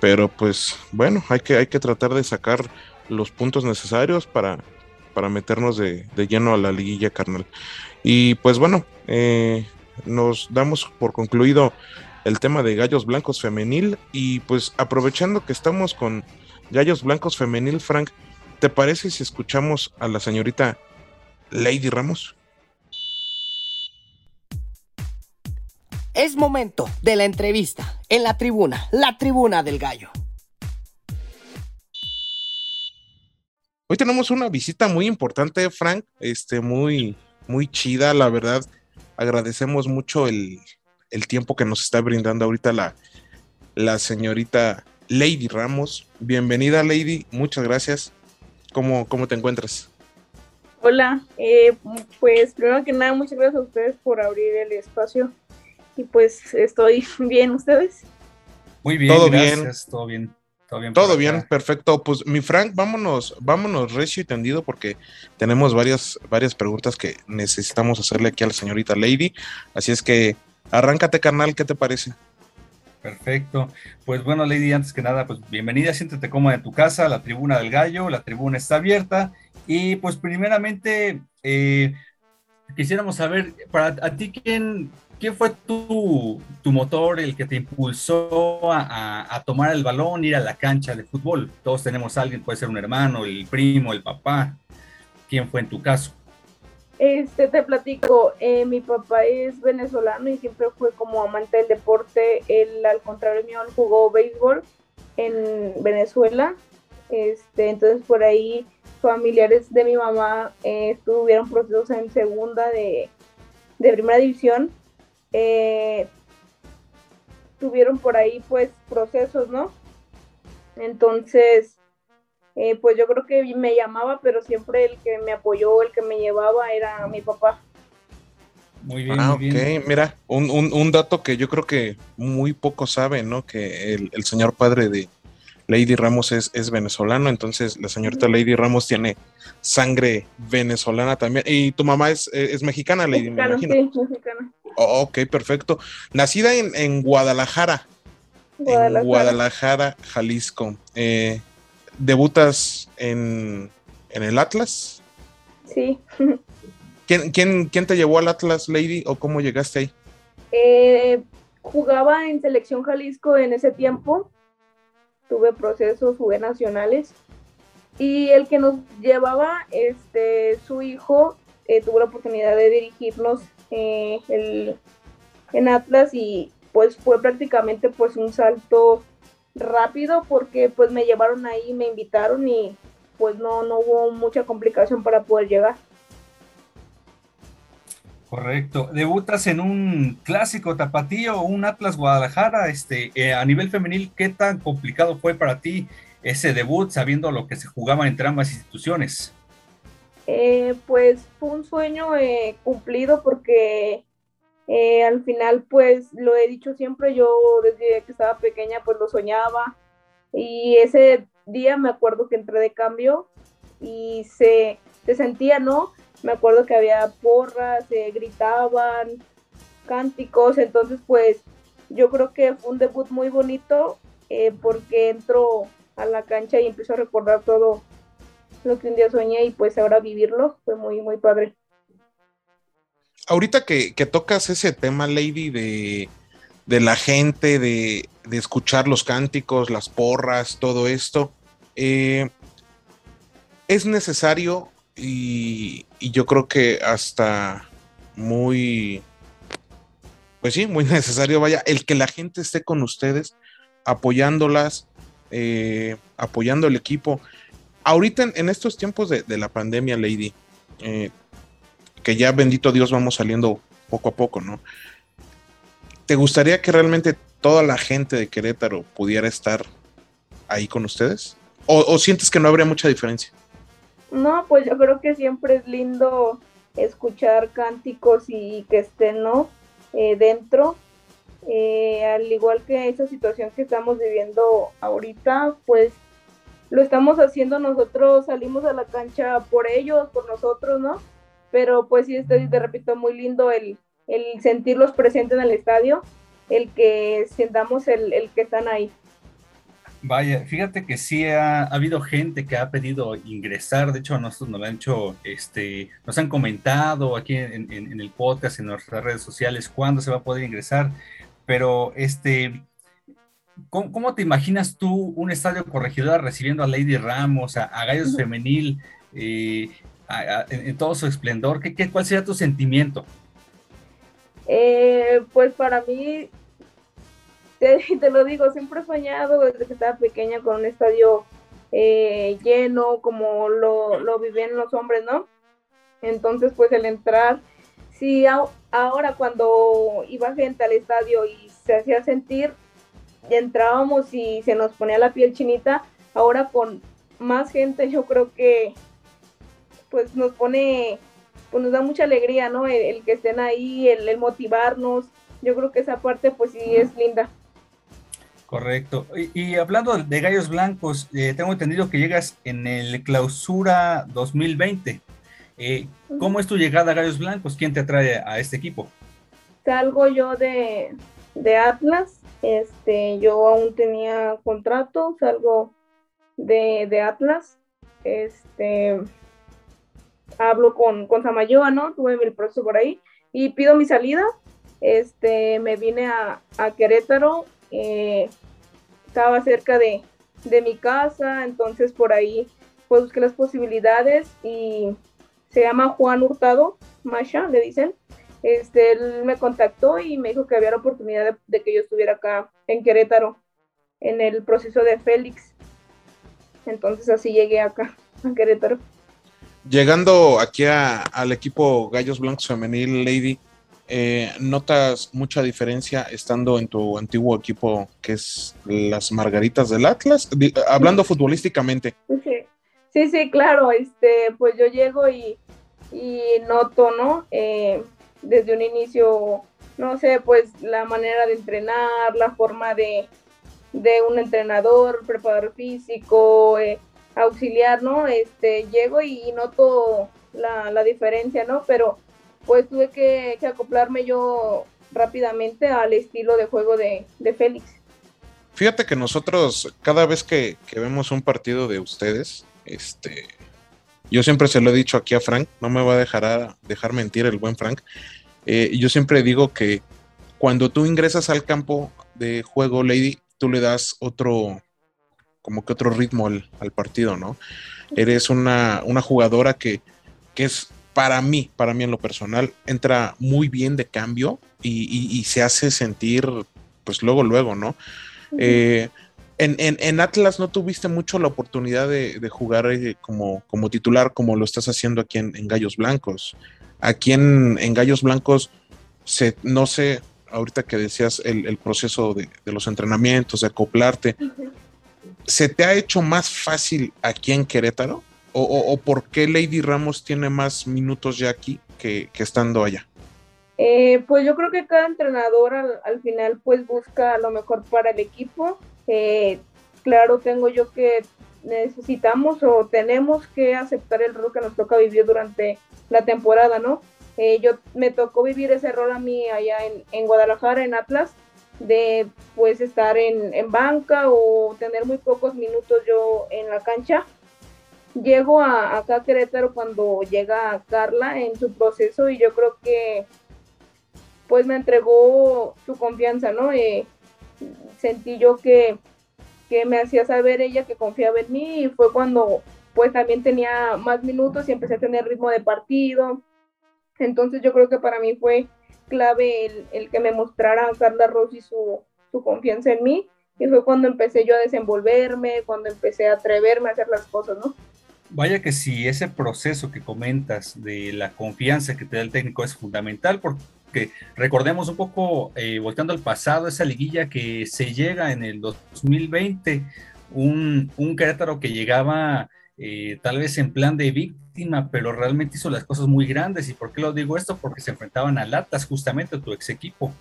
Pero pues bueno, hay que, hay que tratar de sacar los puntos necesarios para, para meternos de, lleno a la liguilla carnal. Y pues bueno, eh, nos damos por concluido el tema de Gallos Blancos Femenil y pues aprovechando que estamos con Gallos Blancos Femenil, Frank, ¿te parece si escuchamos a la señorita Lady Ramos? Es momento de la entrevista en la tribuna, la tribuna del gallo. Hoy tenemos una visita muy importante, Frank, este, muy, muy chida, la verdad. Agradecemos mucho el, tiempo que nos está brindando ahorita la, la señorita Lady Ramos. Bienvenida, Lady, muchas gracias. ¿Cómo, cómo te encuentras? Hola, eh, pues primero que nada, muchas gracias a ustedes por abrir el espacio. Y pues estoy bien, ¿ustedes? Muy bien, todo bien. todo bien. Todo bien, perfecto. Pues mi Frank, vámonos, vámonos recio y tendido porque tenemos varias, varias preguntas que necesitamos hacerle aquí a la señorita Lady. Así es que arráncate, carnal, ¿qué te parece? Perfecto. Pues bueno, Lady, antes que nada, pues bienvenida, siéntete cómoda en tu casa, la tribuna del gallo, la tribuna está abierta. Y pues primeramente, eh, quisiéramos saber, para a ti, ¿quién, ¿quién fue tu, motor, el que te impulsó a, tomar el balón, ir a la cancha de fútbol? Todos tenemos a alguien, puede ser un hermano, el primo, el papá. ¿Quién fue en tu caso? Este, te platico, eh, mi papá es venezolano y siempre fue como amante del deporte. Él, al contrario mío, jugó béisbol en Venezuela. Este, entonces, por ahí, familiares de mi mamá eh, estuvieron procesos en segunda de, de primera división eh, tuvieron por ahí pues procesos, ¿no? Entonces, eh, pues yo creo que me llamaba, pero siempre el que me apoyó, el que me llevaba era mi papá. Muy bien. Ah, ok, mira, un, un, dato que yo creo que muy poco saben, ¿no? Que el, el señor padre de, Lady Ramos es, es, venezolano, entonces la señorita Lady Ramos tiene sangre venezolana también. Y tu mamá es, es mexicana, Lady, me imagino. Sí, mexicana. Oh, ok, perfecto. Nacida en, Guadalajara, En Guadalajara, Jalisco. Eh, ¿Debutas en, el Atlas? Sí. ¿Quién, quién, te llevó al Atlas, Lady, o cómo llegaste ahí? Eh, jugaba en Selección Jalisco en ese tiempo. Tuve procesos, jugué nacionales. Y el que nos llevaba, este, su hijo, eh, tuvo la oportunidad de dirigirnos eh, el, en Atlas y pues fue prácticamente pues un salto rápido porque pues me llevaron ahí, me invitaron y pues no, no hubo mucha complicación para poder llegar. Correcto. Debutas en un clásico tapatío, un Atlas Guadalajara. Este, eh, a nivel femenil, ¿qué tan complicado fue para ti ese debut sabiendo lo que se jugaba entre ambas instituciones? Eh, pues fue un sueño eh, cumplido porque eh, al final, pues lo he dicho siempre, yo desde que estaba pequeña, pues lo soñaba. Y ese día me acuerdo que entré de cambio y se, se sentía, ¿no? Me acuerdo que había porras, se gritaban, cánticos, entonces pues yo creo que fue un debut muy bonito porque entro a la cancha y empiezo a recordar todo lo que un día soñé y pues ahora vivirlo fue muy, muy padre. Ahorita que, tocas ese tema, Lady, de, la gente, de, escuchar los cánticos, las porras, todo esto, eh, es necesario y, yo creo que hasta muy, pues sí, muy necesario, vaya, el que la gente esté con ustedes, apoyándolas, eh, apoyando el equipo. Ahorita en, estos tiempos de, la pandemia, Lady, eh, que ya bendito Dios vamos saliendo poco a poco, ¿no? ¿Te gustaría que realmente toda la gente de Querétaro pudiera estar ahí con ustedes? ¿O, sientes que no habría mucha diferencia? No, pues yo creo que siempre es lindo escuchar cánticos y que estén, ¿no? Eh, dentro. Eh, al igual que esa situación que estamos viviendo ahorita, pues lo estamos haciendo nosotros, salimos a la cancha por ellos, por nosotros, ¿no? Pero pues sí, estoy, te repito, muy lindo el, el sentirlos presentes en el estadio, el que sentamos el, el que están ahí. Vaya, fíjate que sí ha, habido gente que ha pedido ingresar, de hecho a nosotros nos lo han hecho, este, nos han comentado aquí en, el podcast, en nuestras redes sociales, cuándo se va a poder ingresar, pero este, ¿cómo, te imaginas tú un estadio corregidora recibiendo a Lady Ramos, a, Gallos Femenil, eh, en, todo su esplendor? ¿Qué, qué, cuál sería tu sentimiento? Eh, pues para mí te, lo digo, siempre he soñado desde que estaba pequeña con un estadio eh, lleno, como lo, lo viven los hombres, ¿no? Entonces, pues el entrar, sí, ahora cuando iba gente al estadio y se hacía sentir, entrábamos y se nos ponía la piel chinita, ahora con más gente yo creo que pues nos pone, pues nos da mucha alegría, ¿no? El, que estén ahí, el, el, motivarnos, yo creo que esa parte pues sí es linda. Correcto. Y, hablando de Gallos Blancos, eh, tengo entendido que llegas en el clausura 2020. Eh, ¿Cómo es tu llegada a Gallos Blancos? ¿Quién te atrae a este equipo? Salgo yo de, Atlas. Este, yo aún tenía contrato, salgo de, Atlas. Este, hablo con, con Samayoa, ¿no? Tuve mi proceso por ahí y pido mi salida. Este, me vine a, a Querétaro eh, estaba cerca de, mi casa, entonces por ahí pues busqué las posibilidades y se llama Juan Hurtado, Masha, le dicen. Este, él me contactó y me dijo que había la oportunidad de, que yo estuviera acá en Querétaro en el proceso de Félix. Entonces así llegué acá, a Querétaro. Llegando aquí al equipo Gallos Blancos Femenil, Lady, eh, ¿notas mucha diferencia estando en tu antiguo equipo que es las Margaritas del Atlas? hablando futbolísticamente. Sí. sí, claro, este, pues yo llego y, noto, ¿no? Eh, desde un inicio, no sé, pues la manera de entrenar, la forma de, un entrenador, preparador físico, eh, auxiliar, ¿no? Este, llego y, noto la, la diferencia, ¿no? Pero pues tuve que, acoplarme yo rápidamente al estilo de juego de, Félix. Fíjate que nosotros, cada vez que, vemos un partido de ustedes, este, yo siempre se lo he dicho aquí a Frank, no me va a dejar, dejar mentir el buen Frank. Eh, yo siempre digo que cuando tú ingresas al campo de juego, Lady, tú le das otro, como que otro ritmo al, partido, ¿no? Eres una, una jugadora que, que es para mí, para mí en lo personal, entra muy bien de cambio y, se hace sentir, pues luego, luego, ¿no? Eh, en, Atlas no tuviste mucho la oportunidad de, jugar eh, como, como, titular como lo estás haciendo aquí en, Gallos Blancos. Aquí en, Gallos Blancos, se, no sé, ahorita que decías el, proceso de, los entrenamientos, de acoplarte, ¿se te ha hecho más fácil aquí en Querétaro? o, por qué Lady Ramos tiene más minutos ya aquí que, estando allá? Eh, pues yo creo que cada entrenador al, final pues busca lo mejor para el equipo. Eh, claro, tengo yo que necesitamos o tenemos que aceptar el rol que nos toca vivir durante la temporada, ¿no? Eh, yo me tocó vivir ese rol a mí allá en, Guadalajara, en Atlas, de pues estar en, en banca o tener muy pocos minutos yo en la cancha llego a, acá a Querétaro cuando llega Carla en su proceso y yo creo que pues me entregó su confianza, ¿no? Eh, sentí yo que, me hacía saber ella que confiaba en mí y fue cuando pues también tenía más minutos y empecé a tener ritmo de partido. Entonces yo creo que para mí fue clave el, el que me mostrara Carla Rossi su, su confianza en mí y fue cuando empecé yo a desenvolverme, cuando empecé a atreverme a hacer las cosas, ¿no? Vaya que si ese proceso que comentas de la confianza que te da el técnico es fundamental porque recordemos un poco, eh, volteando al pasado, esa liguilla que se llega en el 2020, un, un Querétaro que llegaba eh, tal vez en plan de víctima, pero realmente hizo las cosas muy grandes. ¿Y por qué lo digo esto? Porque se enfrentaban al Atlas, justamente tu ex equipo.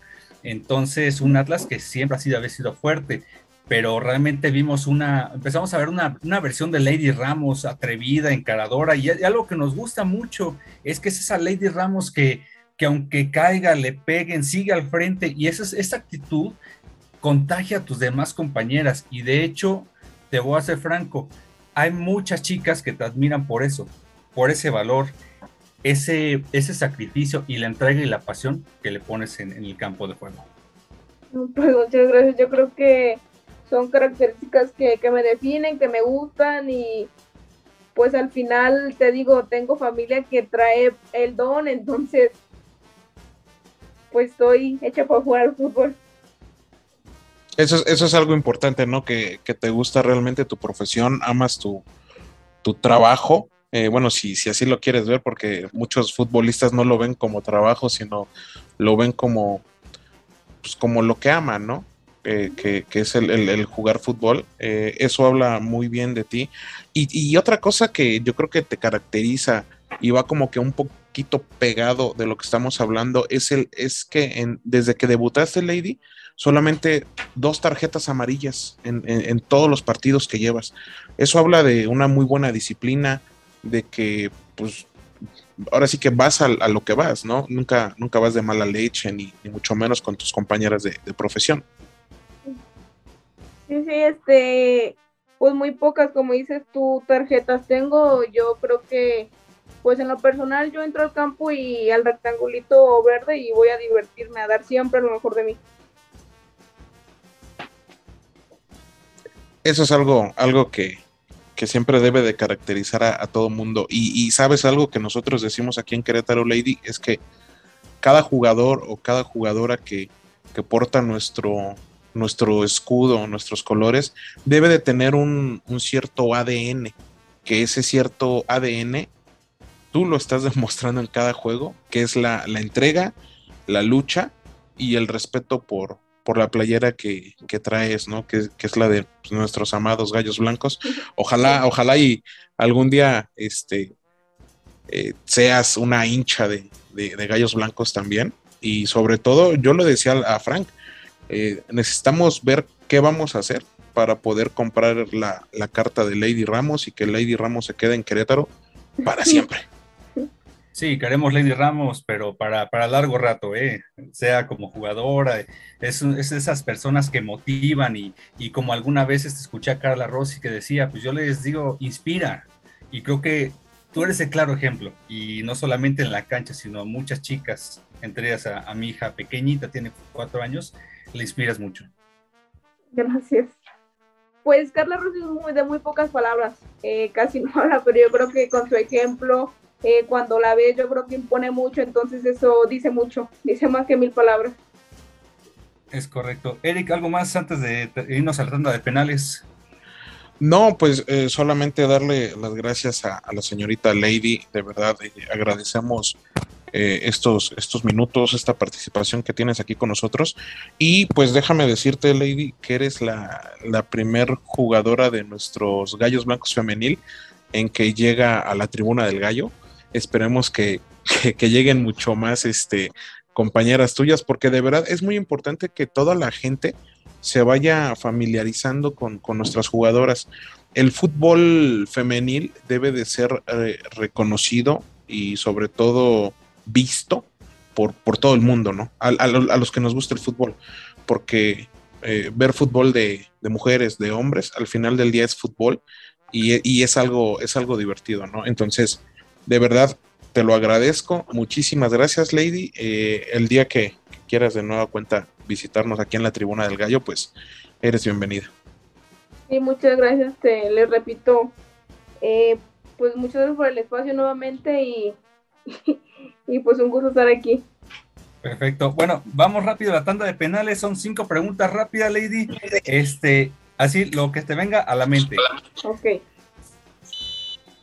Entonces, un Atlas que siempre ha sido, había sido fuerte, pero realmente vimos una, empezamos a ver una, una versión de Lady Ramos atrevida, encaradora, y, algo que nos gusta mucho es que es esa Lady Ramos que, que aunque caiga, le peguen, sigue al frente, y esa, esa actitud contagia a tus demás compañeras, y de hecho, te voy a ser franco, hay muchas chicas que te admiran por eso, por ese valor, ese, ese sacrificio y la entrega y la pasión que le pones en, el campo de juego. Pues muchas gracias. Yo creo que son características que, que, me definen, que me gustan y pues al final te digo, tengo familia que trae el don, entonces pues estoy hecha para jugar al fútbol. Eso, eso es algo importante, ¿no? Que, que, te gusta realmente tu profesión, amas tu, tu trabajo eh, bueno, si, si así lo quieres ver, porque muchos futbolistas no lo ven como trabajo, sino lo ven como, pues, como lo que aman, ¿no? Eh, que, es el, jugar fútbol. Eh, eso habla muy bien de ti. Y, otra cosa que yo creo que te caracteriza y va como que un poquito pegado de lo que estamos hablando es, el, es que desde que debutaste, Lady, solamente dos tarjetas amarillas en, todos los partidos que llevas. Eso habla de una muy buena disciplina, de que, pues, ahora sí que vas a, lo que vas, ¿no? Nunca, nunca vas de mala leche, ni, mucho menos con tus compañeras de, profesión. Sí, sí, este, pues muy pocas, como dices tú, tarjetas tengo. Yo creo que, pues en lo personal, yo entro al campo y al rectangulito verde y voy a divertirme, a dar siempre lo mejor de mí. Eso es algo, algo que, que siempre debe de caracterizar a, todo mundo. Y, sabes algo que nosotros decimos aquí en Querétaro Lady, es que cada jugador o cada jugadora que, porta nuestro, nuestro escudo, nuestros colores, debe de tener un, cierto ADN, que ese cierto ADN tú lo estás demostrando en cada juego, que es la entrega, la lucha y el respeto por, por la playera que, traes, ¿no? Que, es la de pues, nuestros amados gallos blancos. Ojalá, ojalá y algún día este, eh, seas una hincha de, gallos blancos también. Y sobre todo, yo lo decía a Frank, eh, necesitamos ver qué vamos a hacer para poder comprar la, la carta de Lady Ramos y que Lady Ramos se quede en Querétaro para siempre. Sí, queremos Lady Ramos, pero para, para largo rato, ¿eh? sea como jugadora, es, es esas personas que motivan y, y, como alguna vez este, escuché a Carla Rossi que decía, pues yo les digo, inspira. Y creo que tú eres el claro ejemplo, y no solamente en la cancha, sino muchas chicas, entre ellas a, mi hija pequeñita, tiene cuatro años, le inspiras mucho. Gracias. Pues Carla Rossi es muy, de muy pocas palabras, eh, casi no habla, pero yo creo que con su ejemplo eh, cuando la ve yo creo que impone mucho, entonces eso dice mucho, dice más que mil palabras. Es correcto. Eric, ¿algo más antes de irnos a la tanda de penales? No, pues eh, solamente darle las gracias a, la señorita Lady, de verdad, eh, agradecemos estos, estos minutos, esta participación que tienes aquí con nosotros. Y pues déjame decirte, Lady, que eres la, la primer jugadora de nuestros Gallos Blancos Femenil en que llega a la tribuna del gallo esperemos que, lleguen mucho más este, compañeras tuyas, porque de verdad es muy importante que toda la gente se vaya familiarizando con, nuestras jugadoras. El fútbol femenil debe de ser eh, reconocido y sobre todo visto por, por todo el mundo, ¿no? A, los que nos gusta el fútbol, porque eh, ver fútbol de, mujeres, de hombres, al final del día es fútbol y, y, es, algo, es algo divertido, ¿no? Entonces, de verdad, te lo agradezco. Muchísimas gracias, Lady. Eh, el día que, quieras de nueva cuenta visitarnos aquí en la Tribuna del Gallo, pues eres bienvenida. Sí, muchas gracias. Te, les repito, Eh, pues muchas gracias por el espacio nuevamente y, y pues un gusto estar aquí. Perfecto. Bueno, vamos rápido a la tanda de penales. Son cinco preguntas rápidas, Lady. Este, así lo que te venga a la mente. Ok.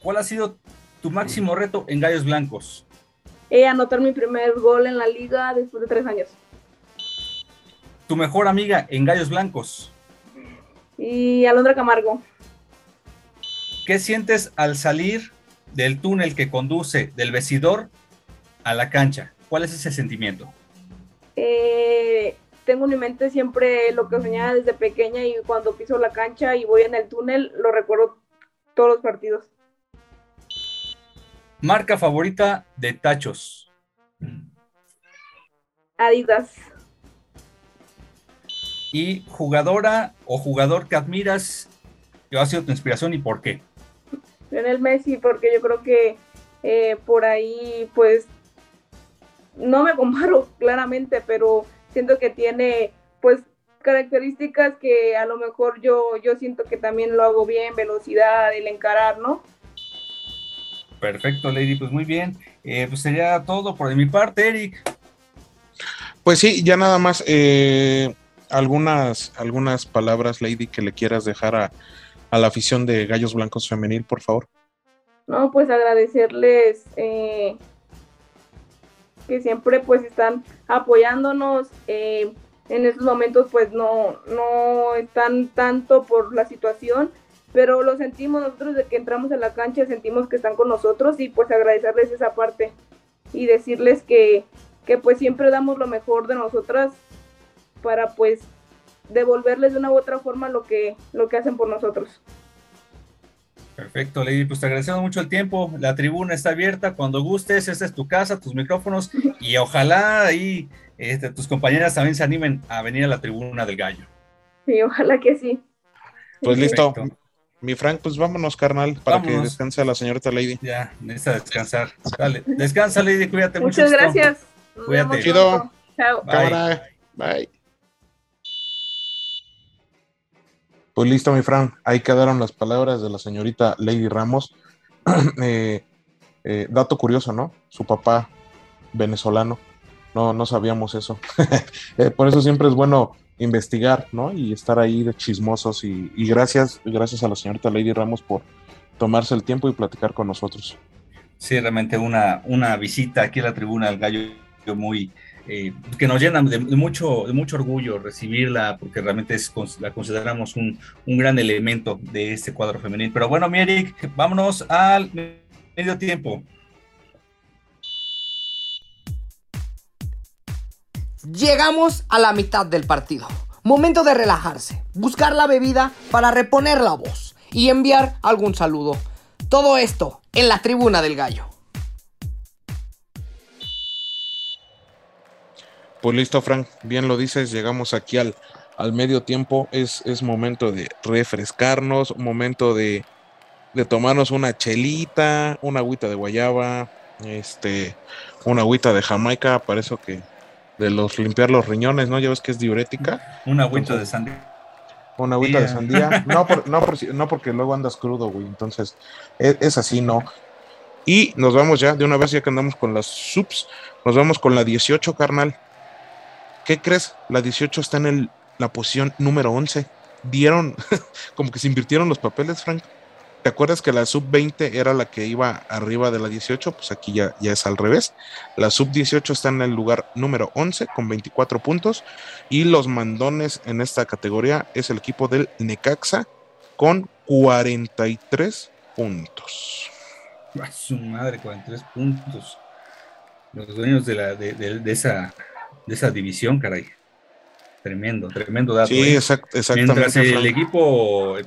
¿Cuál ha sido tu máximo reto en Gallos Blancos? Eh, anotar mi primer gol en la liga después de tres años. Tu mejor amiga en Gallos Blancos. Y Alondra Camargo. ¿Qué sientes al salir del túnel que conduce del vestidor a la cancha? ¿Cuál es ese sentimiento? Eh, tengo en mi mente siempre lo que soñaba desde pequeña y cuando piso la cancha y voy en el túnel, lo recuerdo todos los partidos. Marca favorita de tachos. Adidas. Y jugadora o jugador que admiras, que ha sido tu inspiración y por qué. Lionel Messi, porque yo creo que eh, por ahí, pues, no me comparo claramente, pero siento que tiene, pues, características que a lo mejor yo, yo siento que también lo hago bien, velocidad, el encarar, ¿no? Perfecto, Lady, pues muy bien. Eh, pues sería todo por mi parte, Eric. Pues sí, ya nada más, eh, algunas, algunas palabras, Lady, que le quieras dejar a, a la afición de Gallos Blancos Femenil, por favor. No, pues agradecerles eh, que siempre pues están apoyándonos. Eh, en estos momentos pues no, no están tanto por la situación, pero lo sentimos nosotros de que entramos en la cancha, sentimos que están con nosotros y pues agradecerles esa parte y decirles que, que pues siempre damos lo mejor de nosotras para pues devolverles de una u otra forma lo que, lo que hacen por nosotros. Perfecto, Lady. Pues te agradecemos mucho el tiempo. La tribuna está abierta cuando gustes. Esta es tu casa, tus micrófonos. Y ojalá ahí este, tus compañeras también se animen a venir a la tribuna del gallo. Sí, ojalá que sí. Pues listo. Mi Frank, pues vámonos, carnal, para que descanse la señorita Lady. Ya, necesita descansar. Dale, descansa, Lady, cuídate mucho. Muchas gracias. Cuídate. Chido. Chao. Bye. Bye. Pues listo, mi Fran. Ahí quedaron las palabras de la señorita Lady Ramos. eh, eh, dato curioso, ¿no? Su papá venezolano. No, no sabíamos eso. eh, por eso siempre es bueno investigar, ¿no? Y estar ahí de chismosos. Y, y, gracias, gracias a la señorita Lady Ramos por tomarse el tiempo y platicar con nosotros. Sí, realmente una, una visita aquí a la tribuna del gallo muy, eh, que nos llena de, mucho, de mucho orgullo recibirla, porque realmente es, la consideramos un, un, gran elemento de este cuadro femenino. Pero bueno, mi Eric, vámonos al medio tiempo. Llegamos a la mitad del partido. Momento de relajarse, buscar la bebida para reponer la voz y enviar algún saludo. Todo esto en la tribuna del gallo. Pues listo, Frank, bien lo dices, llegamos aquí al, al medio tiempo, es, es, momento de refrescarnos, momento de, de, tomarnos una chelita, una agüita de guayaba, este, una agüita de Jamaica, para eso que de los limpiar los riñones, ¿no? Ya ves que es diurética. Una agüita de sandía. Una agüita de sandía. No, por, no, por, no, porque luego andas crudo, güey. Entonces, es, es, así, ¿no? Y nos vamos ya, de una vez ya que andamos con las subs, nos vamos con la 18, carnal. ¿Qué crees? La 18 está en el, la posición número 11. Dieron, como que se invirtieron los papeles, Frank. ¿Te acuerdas que la sub-20 era la que iba arriba de la 18? Pues aquí ya, ya es al revés. La sub-18 está en el lugar número 11 con 24 puntos. Y los mandones en esta categoría es el equipo del Necaxa con 43 puntos. Su madre, 43 puntos. Los dueños de, la, de, de, de esa de esa división, caray. Tremendo, tremendo dato. Sí, ¿eh? exact, exactamente. Mientras el equipo, el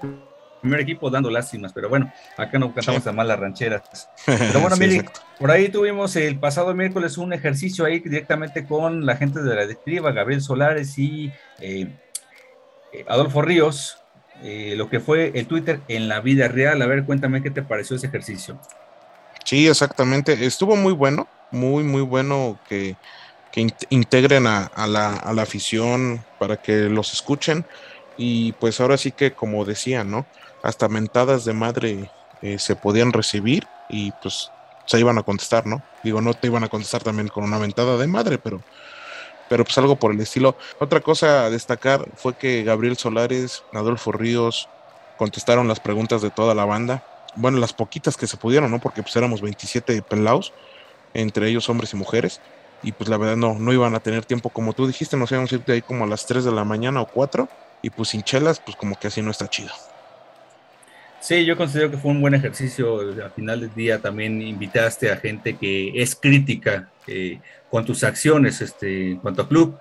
primer equipo dando lástimas, pero bueno, acá no cantamos sí. a malas rancheras. Pero bueno, sí, Miri, por ahí tuvimos el pasado miércoles un ejercicio ahí directamente con la gente de la directiva, Gabriel Solares y eh, Adolfo Ríos, eh, lo que fue el Twitter en la vida real. A ver, cuéntame qué te pareció ese ejercicio. Sí, exactamente. Estuvo muy bueno, muy, muy bueno que que integren a, a, la, a, la, afición para que los escuchen y pues ahora sí que como decía, ¿no? Hasta mentadas de madre eh, se podían recibir y pues se iban a contestar, ¿no? Digo, no te iban a contestar también con una ventada de madre, pero, pero pues algo por el estilo. Otra cosa a destacar fue que Gabriel Solares, Adolfo Ríos contestaron las preguntas de toda la banda. Bueno, las poquitas que se pudieron, ¿no? Porque pues éramos 27 pelados, entre ellos hombres y mujeres. Y pues la verdad no, no iban a tener tiempo, como tú dijiste, nos íbamos a ir ahí como a las 3 de la mañana o 4. Y pues sin chelas, pues como que así no está chido. Sí, yo considero que fue un buen ejercicio. Al final del día también invitaste a gente que es crítica eh, con tus acciones este, en cuanto a club.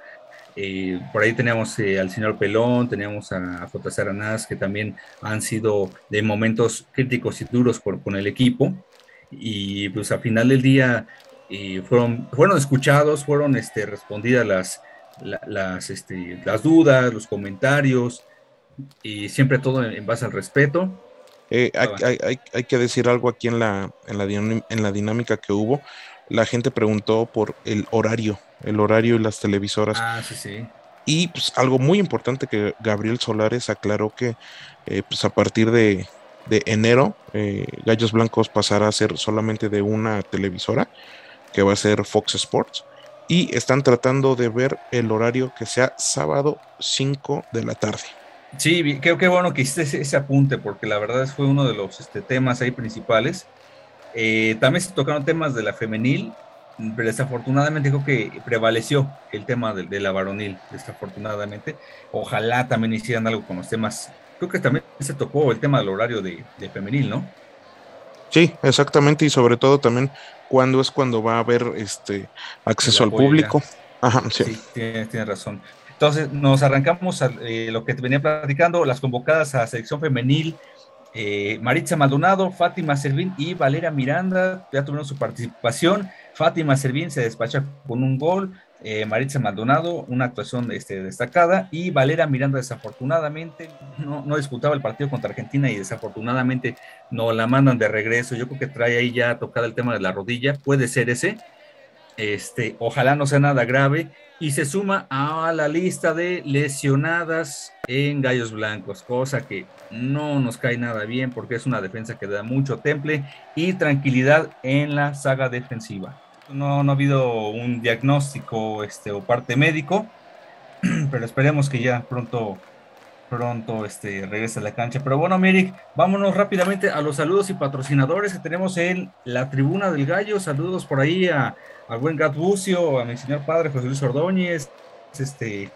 Eh, por ahí teníamos eh, al señor Pelón, teníamos a, J. Saranás, que también han sido de momentos críticos y duros por, con el equipo. Y pues al final del día fueron, fueron escuchados, fueron este, respondidas las, las, este, las dudas, los comentarios, y siempre todo en base al respeto eh, hay, que decir algo aquí en la, en, la en la dinámica que hubo. La gente preguntó por el horario, el horario y las televisoras. Ah, sí, sí. Y pues algo muy importante que Gabriel Solares aclaró que eh, pues a partir de, enero eh, Gallos Blancos pasará a ser solamente de una televisora, que va a ser Fox Sports. Y están tratando de ver el horario que sea sábado 5 de la tarde. Sí, creo que bueno que hiciste ese, apunte, porque la verdad fue uno de los este, temas ahí principales. Eh, también se tocaron temas de la femenil, pero desafortunadamente creo que prevaleció el tema de, la varonil, desafortunadamente. Ojalá también hicieran algo con los temas. Creo que también se tocó el tema del horario de, femenil, ¿no? Sí, exactamente, y sobre todo también cuando es cuando va a haber este acceso al público. Ajá, sí. sí tienes razón. Entonces nos arrancamos a eh, lo que te venía platicando, las convocadas a selección femenil, eh, Maritza Maldonado, Fátima Servín y Valera Miranda, ya tuvieron su participación. Fátima Servín se despacha con un gol, eh, Maritza Maldonado, una actuación este, destacada, y Valera Miranda desafortunadamente no, disputaba el partido contra Argentina y desafortunadamente no la mandan de regreso. Yo creo que trae ahí ya tocada el tema de la rodilla, puede ser ese. Este, ojalá no sea nada grave y se suma a la lista de lesionadas en Gallos Blancos, cosa que no nos cae nada bien porque es una defensa que da mucho temple y tranquilidad en la saga defensiva. No, no ha habido un diagnóstico este, o parte médico, pero esperemos que ya pronto pronto este, regrese a la cancha. Pero bueno, Mirik, vámonos rápidamente a los saludos y patrocinadores que tenemos en la tribuna del gallo. Saludos por ahí a, al buen Gat Bucio, a mi señor padre José Luis Ordóñez, este,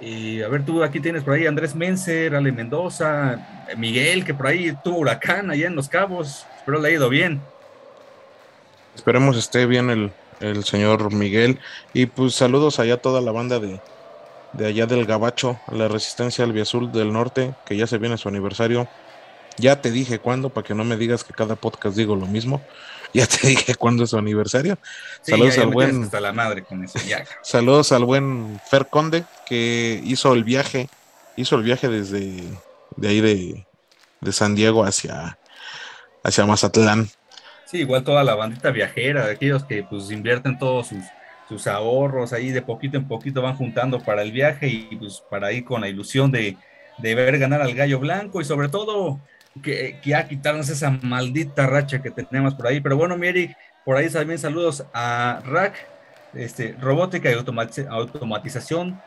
y a ver, tú aquí tienes por ahí Andrés Menser, Ale Mendoza, Miguel, que por ahí tuvo huracán allá en Los Cabos. Espero le ha ido bien. Esperemos esté bien el, el señor Miguel. Y pues saludos allá a toda la banda de, de allá del Gabacho, la Resistencia Albiazul del Norte, que ya se viene su aniversario. Ya te dije cuándo, para que no me digas que cada podcast digo lo mismo. Ya te dije cuándo es su aniversario. Saludos al buen. Hasta la madre con Saludos al buen Fer Conde, que hizo el viaje, hizo el viaje desde de ahí de, de San Diego hacia, hacia Mazatlán. Sí, igual toda la bandita viajera, de aquellos que pues invierten todos sus sus ahorros ahí de poquito en poquito van juntando para el viaje y pues para ir con la ilusión de, ver ganar al gallo blanco y sobre todo que, que ya quitarnos esa maldita racha que tenemos por ahí. Pero bueno, Mirik, por ahí también saludos a Rack, este, robótica y automatización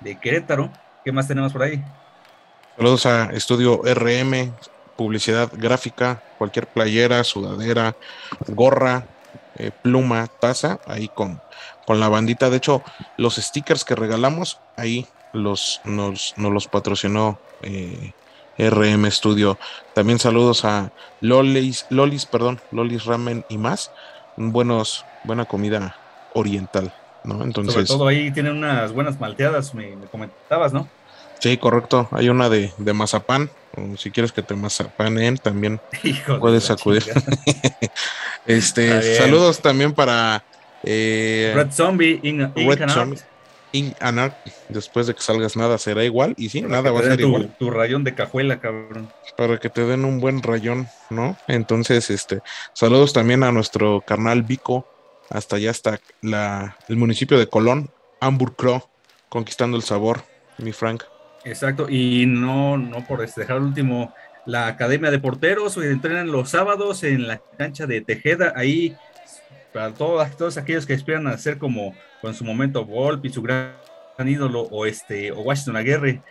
de Querétaro. ¿Qué más tenemos por ahí? Saludos a Estudio RM, publicidad gráfica, cualquier playera, sudadera, gorra, eh, pluma, taza, ahí con, con la bandita. De hecho, los stickers que regalamos, ahí los, nos, los patrocinó eh, RM Studio. También saludos a Lolis, Lolis, perdón, Lolis Ramen y más. Buenos, buena comida oriental, ¿no? Entonces. Sobre todo ahí tienen unas buenas malteadas, me, comentabas, ¿no? Sí, correcto. Hay una de, de mazapán. si quieres que te mazapanen, también puedes acudir. Este, saludos también para eh, Red Zombie in, Red Zombie, in Después de que salgas nada será igual y sí, nada va a ser igual. Tu rayón de cajuela, cabrón. Para que te den un buen rayón, ¿no? Entonces, este, saludos también a nuestro carnal Vico, hasta allá hasta la, el municipio de Colón, Hamburg conquistando el sabor, mi Frank. Exacto, y no, no por dejar el último la Academia de Porteros, entrenan los sábados en la cancha de Tejeda, ahí para todos, todos aquellos que esperan hacer como con su momento Volpi, su gran ídolo, o este, o Washington Aguirre,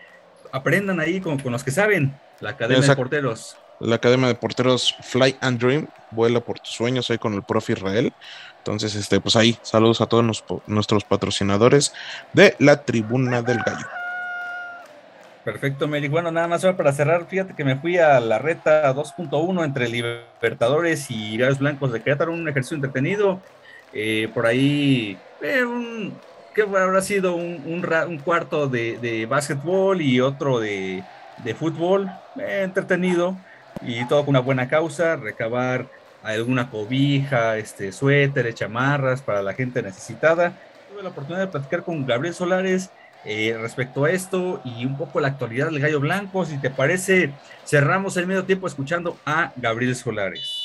aprendan ahí con, con los que saben, la Academia de Porteros. La Academia de Porteros Fly and Dream, vuela por tus sueños ahí con el profe Israel. Entonces, este, pues ahí, saludos a todos nuestros patrocinadores de la Tribuna del Gallo. Perfecto, Mary. Bueno, nada más para cerrar, fíjate que me fui a la reta 2.1 entre Libertadores y Gallos Blancos de Querétaro, un ejercicio entretenido. Eh, por ahí, eh, que habrá sido un, cuarto de, de, básquetbol y otro de, fútbol, eh, entretenido y todo con una buena causa, recabar alguna cobija, este, suéter, chamarras para la gente necesitada. Tuve la oportunidad de platicar con Gabriel Solares eh, respecto a esto y un poco la actualidad del Gallo Blanco. Si te parece, cerramos el medio tiempo escuchando a Gabriel Solares.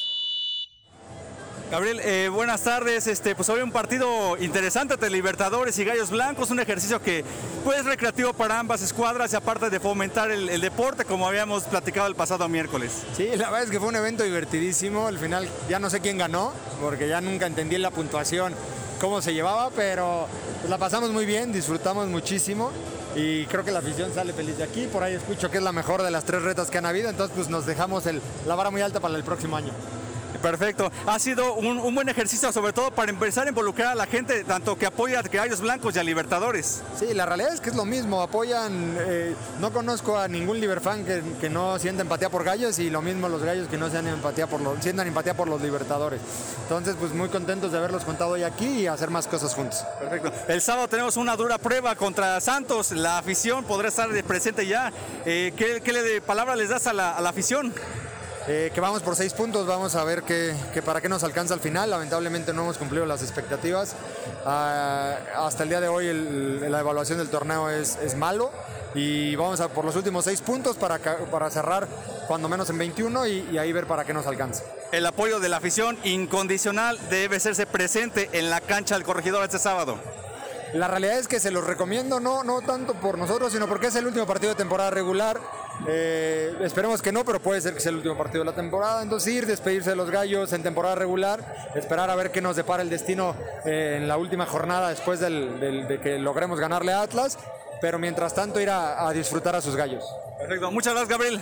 Gabriel, eh, buenas tardes. Este, pues hoy un partido interesante entre Libertadores y Gallos Blancos, un ejercicio que pues recreativo para ambas escuadras y aparte de fomentar el, el, deporte como habíamos platicado el pasado miércoles. Sí, la verdad es que fue un evento divertidísimo. Al final ya no sé quién ganó, porque ya nunca entendí la puntuación, cómo se llevaba, pero la pasamos muy bien, disfrutamos muchísimo y creo que la afición sale feliz de aquí. Por ahí escucho que es la mejor de las tres retas que han habido, entonces pues nos dejamos el, la vara muy alta para el próximo año. Perfecto. Ha sido un, buen ejercicio, sobre todo para empezar a involucrar a la gente, tanto que apoya a Gallos Blancos y a Libertadores. Sí, la realidad es que es lo mismo. Apoyan. Eh, no conozco a ningún Liberfan que, que no sienta empatía por Gallos y lo mismo los Gallos que no sean empatía por los, sientan empatía por los Libertadores. Entonces, pues muy contentos de haberlos contado hoy aquí y hacer más cosas juntos. Perfecto. El sábado tenemos una dura prueba contra Santos. La afición podrá estar presente ya. Eh, ¿qué, ¿qué, le, palabra les das a la, a la afición? Eh, que vamos por seis puntos, vamos a ver que, para qué nos alcanza al final. Lamentablemente no hemos cumplido las expectativas. Ah, hasta el día de hoy la evaluación del torneo es, es, malo y vamos a por los últimos seis puntos para, para cerrar cuando menos en 21 y, y ahí ver para qué nos alcanza. El apoyo de la afición incondicional debe hacerse presente en la cancha del corregidor este sábado. La realidad es que se los recomiendo, no, no tanto por nosotros, sino porque es el último partido de temporada regular. Eh, esperemos que no, pero puede ser que sea el último partido de la temporada. Entonces ir, despedirse de los gallos en temporada regular, esperar a ver qué nos depara el destino eh, en la última jornada después de que logremos ganarle a Atlas. Pero mientras tanto ir a, disfrutar a sus gallos. Perfecto, muchas gracias Gabriel.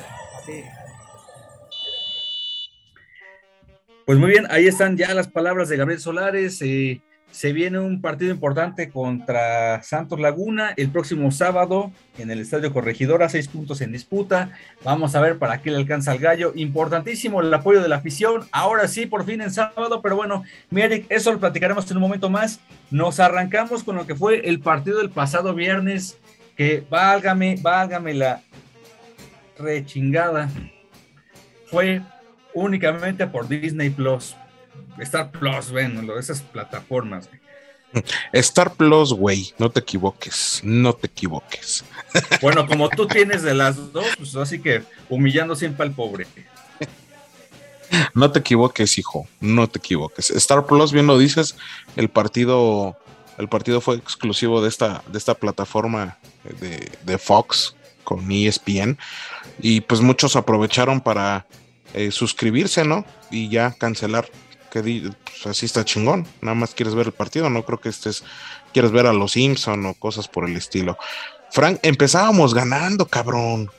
Pues muy bien, ahí están ya las palabras de Gabriel Solares. Eh, se viene un partido importante contra Santos Laguna el próximo sábado en el Estadio Corregidora, seis puntos en disputa. Vamos a ver para qué le alcanza al gallo. Importantísimo el apoyo de la afición. Ahora sí, por fin en sábado, pero bueno, Mirik, eso lo platicaremos en un momento más. Nos arrancamos con lo que fue el partido del pasado viernes, que válgame, válgame la rechingada. Fue únicamente por Disney Plus Star Plus, bueno, esas plataformas. Star Plus, güey, no te equivoques, no te equivoques. Bueno, como tú tienes de las dos, pues así que humillando siempre al pobre. No te equivoques, hijo, no te equivoques. Star Plus, bien lo dices, el partido, el partido fue exclusivo de esta, de esta plataforma de, de Fox con ESPN y pues muchos aprovecharon para eh, suscribirse, ¿no? Y ya cancelar que pues, así está chingón, nada más quieres ver el partido, no creo que estés, quieres ver a los Simpson o cosas por el estilo. Frank, empezábamos ganando, cabrón.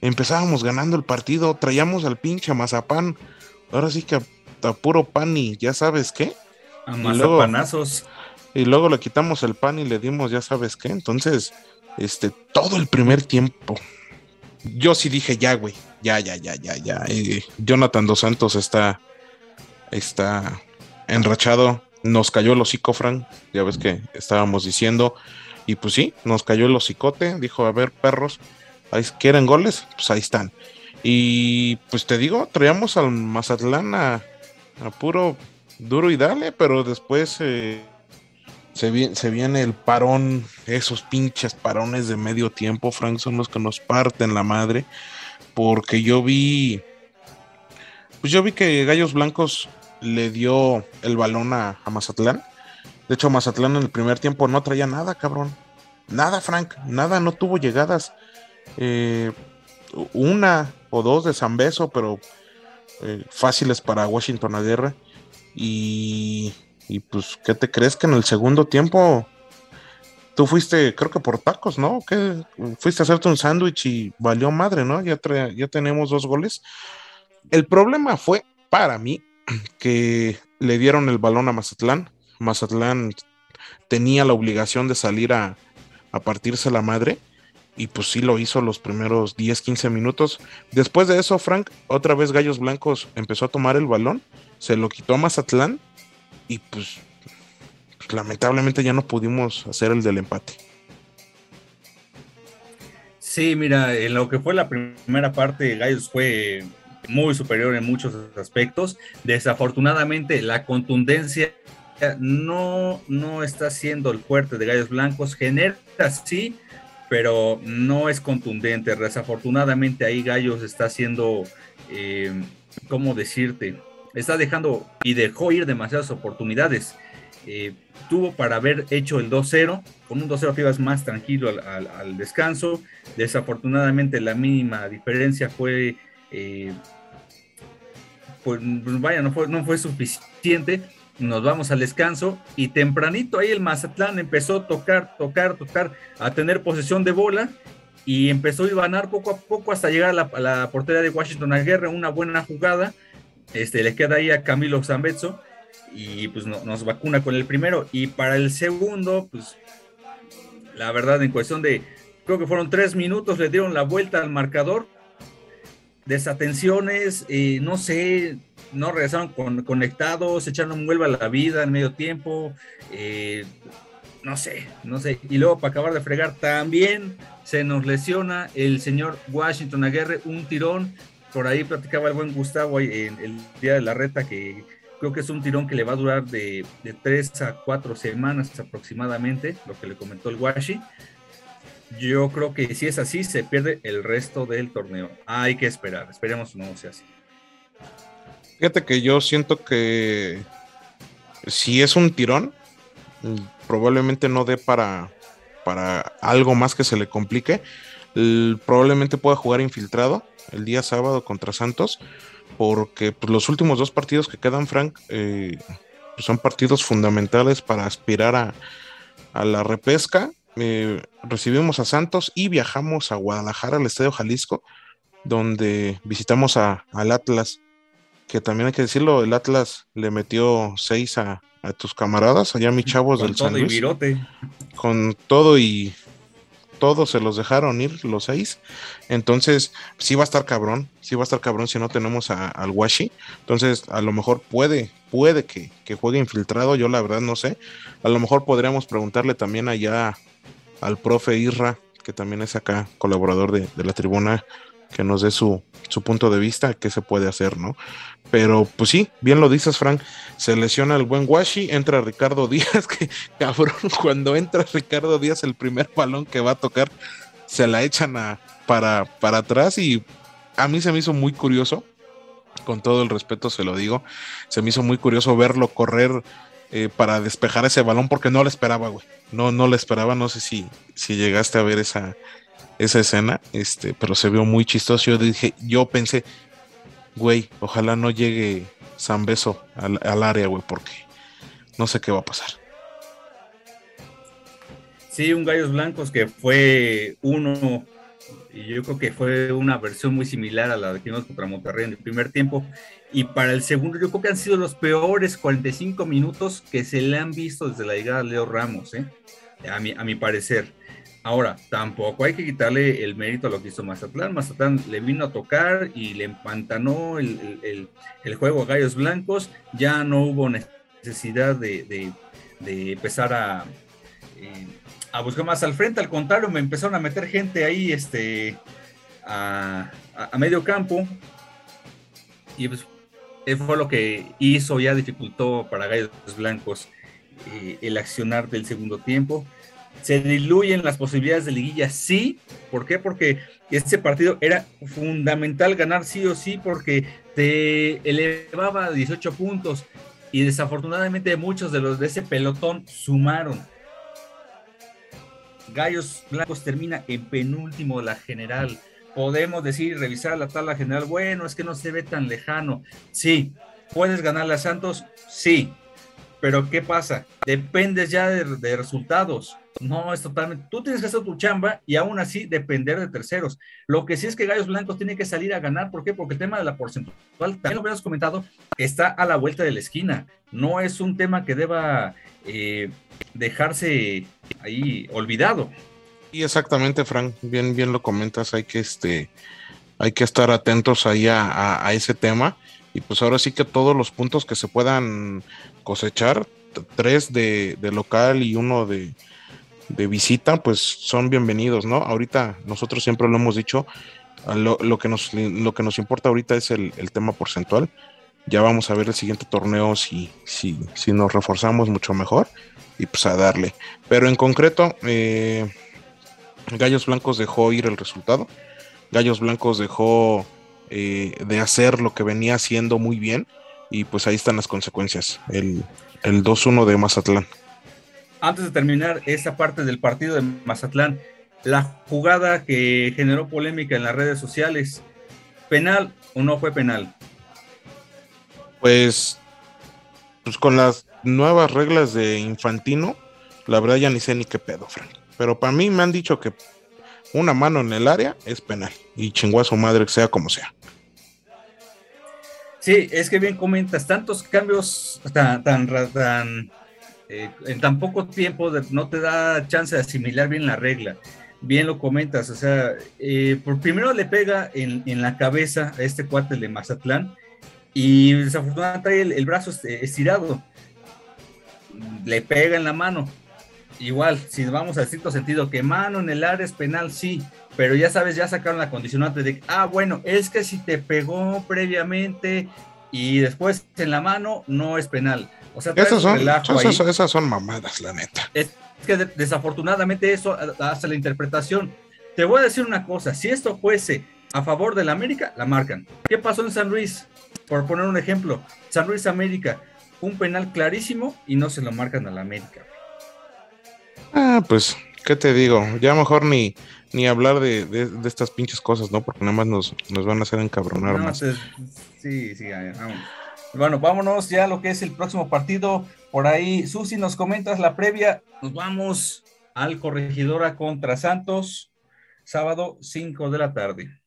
Empezábamos ganando el partido, traíamos al pinche mazapán. Ahora sí que a, puro pan y ya sabes qué. A mazapanazos. Y luego le quitamos el pan y le dimos ya sabes qué. Entonces, este, todo el primer tiempo. Yo sí dije ya, güey. Ya, ya, ya, ya, ya. Eh, Jonathan Dos Santos está está enrachado. Nos cayó el hocico, Frank. Ya ves que estábamos diciendo. Y pues sí, nos cayó el hocicote. Dijo, a ver, perros, ¿quieren goles? Pues ahí están. Y pues te digo, traíamos al Mazatlán a, puro duro y dale, pero después eh, se, se viene el parón, esos pinches parones de medio tiempo, Frank, son los que nos parten la madre. Porque yo vi, pues yo vi que Gallos Blancos le dio el balón a, Mazatlán. De hecho, Mazatlán en el primer tiempo no traía nada, cabrón. Nada, Frank, nada, no tuvo llegadas. Eh, una o dos de Zambeso, pero eh, fáciles para Washington Aguirre. Y, y pues, ¿qué te crees que en el segundo tiempo tú fuiste, creo que por tacos, ¿no? Que fuiste a hacerte un sándwich y valió madre, ¿no? Ya, ya tenemos dos goles. El problema fue, para mí, que le dieron el balón a Mazatlán. Mazatlán tenía la obligación de salir a, a partirse la madre y pues sí lo hizo los primeros 10, 15 minutos. Después de eso, Frank, otra vez Gallos Blancos empezó a tomar el balón, se lo quitó a Mazatlán y pues lamentablemente ya no pudimos hacer el del empate. Sí, mira, en lo que fue la primera parte, Gallos fue muy superior en muchos aspectos. Desafortunadamente, la contundencia no, no está siendo el fuerte de Gallos Blancos. Genera sí, pero no es contundente. Desafortunadamente ahí Gallos está haciendo, eh, ¿cómo decirte? Está dejando y dejó ir demasiadas oportunidades. Eh, tuvo para haber hecho el 2-0, con un 2-0 que ibas más tranquilo al, descanso. Desafortunadamente la mínima diferencia fue, eh, pues vaya, no fue, no fue suficiente. Nos vamos al descanso y tempranito ahí el Mazatlán empezó a tocar, tocar, tocar, a tener posesión de bola y empezó a ganar poco a poco hasta llegar a la, portería de Washington a guerra, una buena jugada. Este, le queda ahí a Camilo Zambezzo y pues nos vacuna con el primero. Y para el segundo, pues la verdad, en cuestión de, creo que fueron tres minutos, le dieron la vuelta al marcador. Desatenciones, eh, no sé, no regresaron con, conectados, echaron un vuelva a la vida en medio tiempo. Eh, no sé, no sé. Y luego para acabar de fregar, también se nos lesiona el señor Washington Aguirre, un tirón. Por ahí platicaba el buen Gustavo en el día de la reta que Creo que es un tirón que le va a durar de, tres a cuatro semanas aproximadamente, lo que le comentó el Washi. Yo creo que si es así, se pierde el resto del torneo. Hay que esperar, esperemos no sea así. Fíjate que yo siento que si es un tirón, probablemente no dé para, para algo más que se le complique. probablemente pueda jugar infiltrado el día sábado contra Santos porque pues, los últimos dos partidos que quedan, Frank, eh, son partidos fundamentales para aspirar a, la repesca. Eh, recibimos a Santos y viajamos a Guadalajara, al Estadio Jalisco, donde visitamos a, al Atlas, que también hay que decirlo, el Atlas le metió seis a, tus camaradas, allá mis chavos del San Luis. Con todo y todos se los dejaron ir, los seis. Entonces, sí va a estar cabrón, sí va a estar cabrón si no tenemos al Washi. Entonces, a lo mejor puede, puede que, juegue infiltrado, yo la verdad no sé. A lo mejor podríamos preguntarle también allá al profe Irra, que también es acá colaborador de, de la tribuna, que nos dé su, su punto de vista, qué se puede hacer, ¿no? Pero pues sí, bien lo dices, Frank. Se lesiona el buen Washi, entra Ricardo Díaz, que cabrón, cuando entra Ricardo Díaz, el primer balón que va a tocar, se la echan a, para, para atrás y a mí se me hizo muy curioso, con todo el respeto se lo digo, se me hizo muy curioso verlo correr eh, para despejar ese balón porque no lo esperaba, güey. No, no lo esperaba, no sé si, si llegaste a ver esa, esa escena, este, pero se vio muy chistoso. Yo dije, yo pensé, güey, ojalá no llegue San Beso al, área, güey, porque no sé qué va a pasar. Sí, un Gallos Blancos que fue uno, y yo creo que fue una versión muy similar a la que vimos contra Monterrey en el primer tiempo. Y para el segundo, yo creo que han sido los peores 45 minutos que se le han visto desde la llegada de Leo Ramos, ¿eh? a, mi, a mi parecer. Ahora, tampoco hay que quitarle el mérito a lo que hizo Mazatlán. Mazatlán le vino a tocar y le empantanó el, juego a Gallos Blancos. Ya no hubo necesidad de, empezar a, eh, a, buscar más al frente. Al contrario, me empezaron a meter gente ahí este, a, medio campo. Y pues, fue lo que hizo, ya dificultó para Gallos Blancos eh, el accionar del segundo tiempo se diluyen las posibilidades de liguilla, sí. ¿Por qué? Porque este partido era fundamental ganar sí o sí porque te elevaba a 18 puntos y desafortunadamente muchos de los de ese pelotón sumaron. Gallos Blancos termina en penúltimo la general. Podemos decir, revisar la tabla general, bueno, es que no se ve tan lejano. Sí, ¿puedes ganarle a Santos? Sí, pero ¿qué pasa? Dependes ya de, resultados. No es totalmente. Tú tienes que hacer tu chamba y aún así depender de terceros. Lo que sí es que Gallos Blancos tiene que salir a ganar. ¿Por qué? Porque el tema de la porcentual, también lo habíamos comentado, está a la vuelta de la esquina. No es un tema que deba eh, dejarse ahí olvidado. Y exactamente, Frank, bien, bien lo comentas, hay que este, hay que estar atentos ahí a, ese tema. Y pues ahora sí que todos los puntos que se puedan cosechar, tres de, local y uno de, visita, pues son bienvenidos, ¿no? Ahorita nosotros siempre lo hemos dicho, lo, que, nos, lo que nos importa ahorita es el, el, tema porcentual. Ya vamos a ver el siguiente torneo si, si, si nos reforzamos mucho mejor y pues a darle. Pero en concreto, eh, Gallos Blancos dejó ir el resultado. Gallos Blancos dejó eh, de hacer lo que venía haciendo muy bien y pues ahí están las consecuencias. El, el 2-1 de Mazatlán. Antes de terminar esta parte del partido de Mazatlán, la jugada que generó polémica en las redes sociales, ¿penal o no fue penal? Pues, pues con las nuevas reglas de Infantino, la verdad ya ni sé ni qué pedo, Frank. Pero para mí me han dicho que una mano en el área es penal. Y chingó a su madre, sea como sea. Sí, es que bien comentas, tantos cambios tan, tan, eh, en tan poco tiempo no te da chance de asimilar bien la regla. Bien lo comentas, o sea, eh, por primero le pega en, la cabeza a este cuate de Mazatlán y desafortunadamente trae el brazo estirado le pega en la mano. Igual, si vamos al cierto sentido, que mano en el área es penal, sí, pero ya sabes, ya sacaron la condicionante de, ah, bueno, es que si te pegó previamente y después en la mano, no es penal. O sea, esas son, esas, son mamadas, la neta. Es que desafortunadamente eso hace la interpretación. Te voy a decir una cosa, si esto fuese a favor de la América, la marcan. ¿Qué pasó en San Luis? Por poner un ejemplo, San Luis América, un penal clarísimo y no se lo marcan a la América. Ah, pues, ¿qué te digo? Ya mejor ni, ni hablar de, estas pinches cosas, ¿no? Porque nada más nos, van a hacer encabronar más. sí, sí, vamos. Bueno, vámonos ya a lo que es el próximo partido. Por ahí, Susi, nos comentas la previa. Nos vamos al Corregidora contra Santos, sábado 5 de la tarde.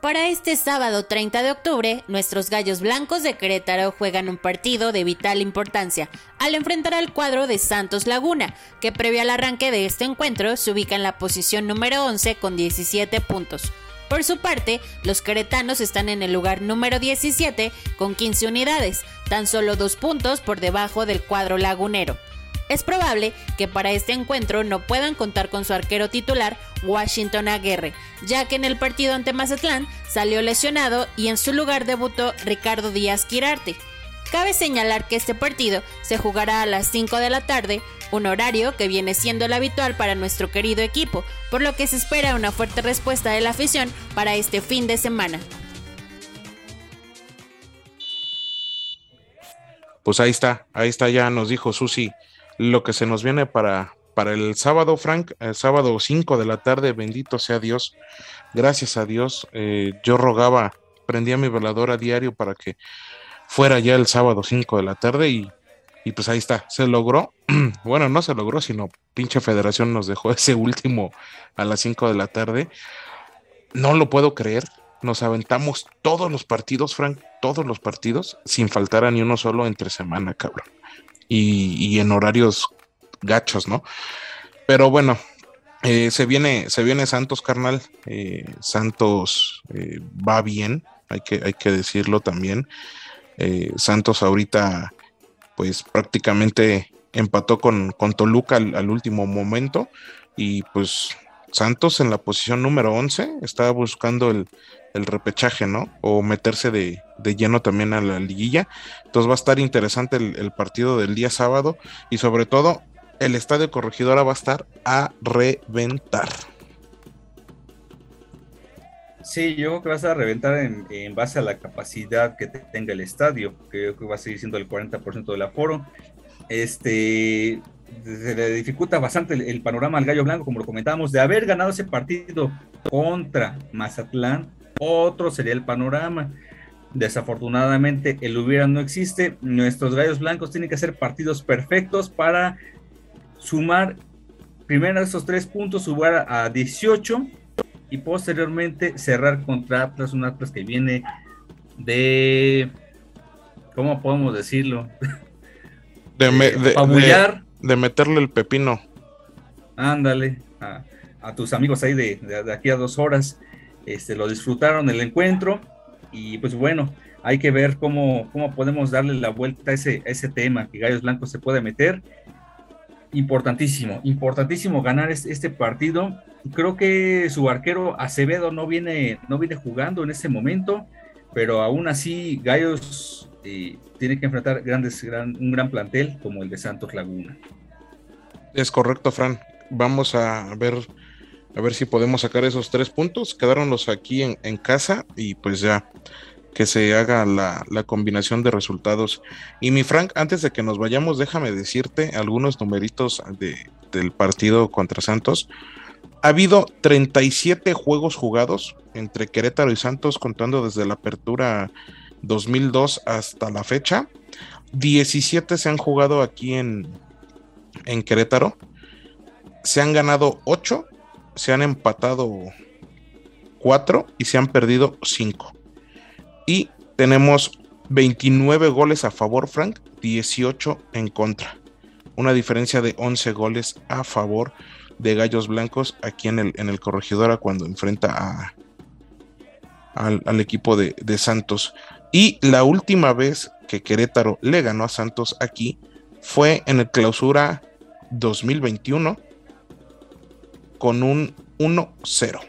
Para este sábado 30 de octubre, nuestros Gallos Blancos de Querétaro juegan un partido de vital importancia al enfrentar al cuadro de Santos Laguna, que previo al arranque de este encuentro se ubica en la posición número 11 con 17 puntos. Por su parte, los queretanos están en el lugar número 17 con 15 unidades, tan solo dos puntos por debajo del cuadro lagunero. Es probable que para este encuentro no puedan contar con su arquero titular, Washington Aguirre, ya que en el partido ante Mazatlán salió lesionado y en su lugar debutó Ricardo Díaz Quirarte. Cabe señalar que este partido se jugará a las 5 de la tarde, un horario que viene siendo el habitual para nuestro querido equipo, por lo que se espera una fuerte respuesta de la afición para este fin de semana. Pues ahí está, ahí está, ya nos dijo Susi lo que se nos viene para, para el sábado, Frank, el sábado 5 de la tarde, bendito sea Dios. Gracias a Dios, eh, yo rogaba, prendía mi velador a diario para que fuera ya el sábado 5 de la tarde y, y pues ahí está, se logró. bueno, no se logró, sino pinche federación nos dejó ese último a las 5 de la tarde. No lo puedo creer. Nos aventamos todos los partidos, Frank, todos los partidos, sin faltar a ni uno solo entre semana, cabrón y, en horarios gachos, ¿no? Pero bueno, eh, se, viene, se viene Santos, carnal. Eh, Santos eh, va bien, hay que, hay que decirlo también. Santos ahorita, pues prácticamente empató con, con Toluca al, último momento y pues Santos en la posición número 11 estaba buscando el, el repechaje, ¿no? O meterse de, lleno también a la liguilla. Entonces va a estar interesante el, partido del día sábado y sobre todo el estadio corregidora va a estar a reventar. Sí, yo creo que vas a reventar en, base a la capacidad que tenga el estadio, que yo creo que va a seguir siendo el 40% del aforo. Este, se le dificulta bastante el, panorama al Gallo Blanco, como lo comentábamos, de haber ganado ese partido contra Mazatlán, otro sería el panorama. Desafortunadamente, el hubiera no existe. Nuestros Gallos Blancos tienen que hacer partidos perfectos para sumar primero esos tres puntos, subir a 18 y posteriormente cerrar contra Atlas, un Atlas que viene de, ¿cómo podemos decirlo? De, de, de, meterle el pepino. Ándale, a, tus amigos ahí de, de, aquí a dos horas, este, lo disfrutaron el encuentro y pues bueno, hay que ver cómo, cómo podemos darle la vuelta a ese, ese tema, que Gallos Blancos se puede meter. Importantísimo, importantísimo ganar este, este partido. Creo que su arquero Acevedo no viene, no viene jugando en este momento, pero aún así Gallos eh, tiene que enfrentar grandes, un gran plantel como el de Santos Laguna. Es correcto, Fran. Vamos a ver a ver si podemos sacar esos tres puntos. Quedaronlos aquí en, en casa y pues ya que se haga la, combinación de resultados. Y mi Frank, antes de que nos vayamos, déjame decirte algunos numeritos del partido contra Santos. Ha habido 37 juegos jugados entre Querétaro y Santos, contando desde la apertura 2002 hasta la fecha. 17 se han jugado aquí en, en Querétaro. Se han ganado 8, se han empatado 4 y se han perdido 5. Y tenemos 29 goles a favor, Frank, 18 en contra. Una diferencia de 11 goles a favor de Gallos Blancos aquí en el, en el Corregidora cuando enfrenta a, al, equipo de, de, Santos. Y la última vez que Querétaro le ganó a Santos aquí fue en el clausura 2021 con un 1-0.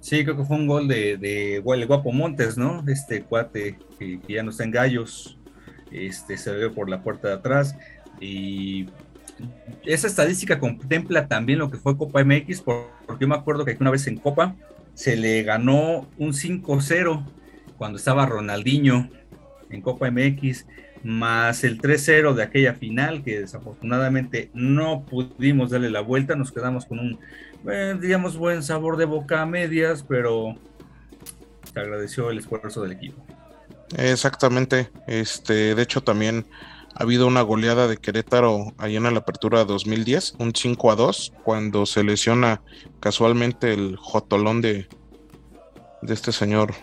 Sí, creo que fue un gol de, de, Guapo Montes, ¿no? Este cuate que, ya no está en gallos, este, se ve por la puerta de atrás. Y esa estadística contempla también lo que fue Copa MX, porque yo me acuerdo que una vez en Copa se le ganó un 5-0 cuando estaba Ronaldinho en Copa MX, más el 3-0 de aquella final que desafortunadamente no pudimos darle la vuelta, nos quedamos con un eh, digamos, buen sabor de boca a medias, pero se agradeció el esfuerzo del equipo. Exactamente. Este, de hecho, también ha habido una goleada de Querétaro ahí en la apertura 2010, un 5 a 2, cuando se lesiona casualmente el jotolón de, de este señor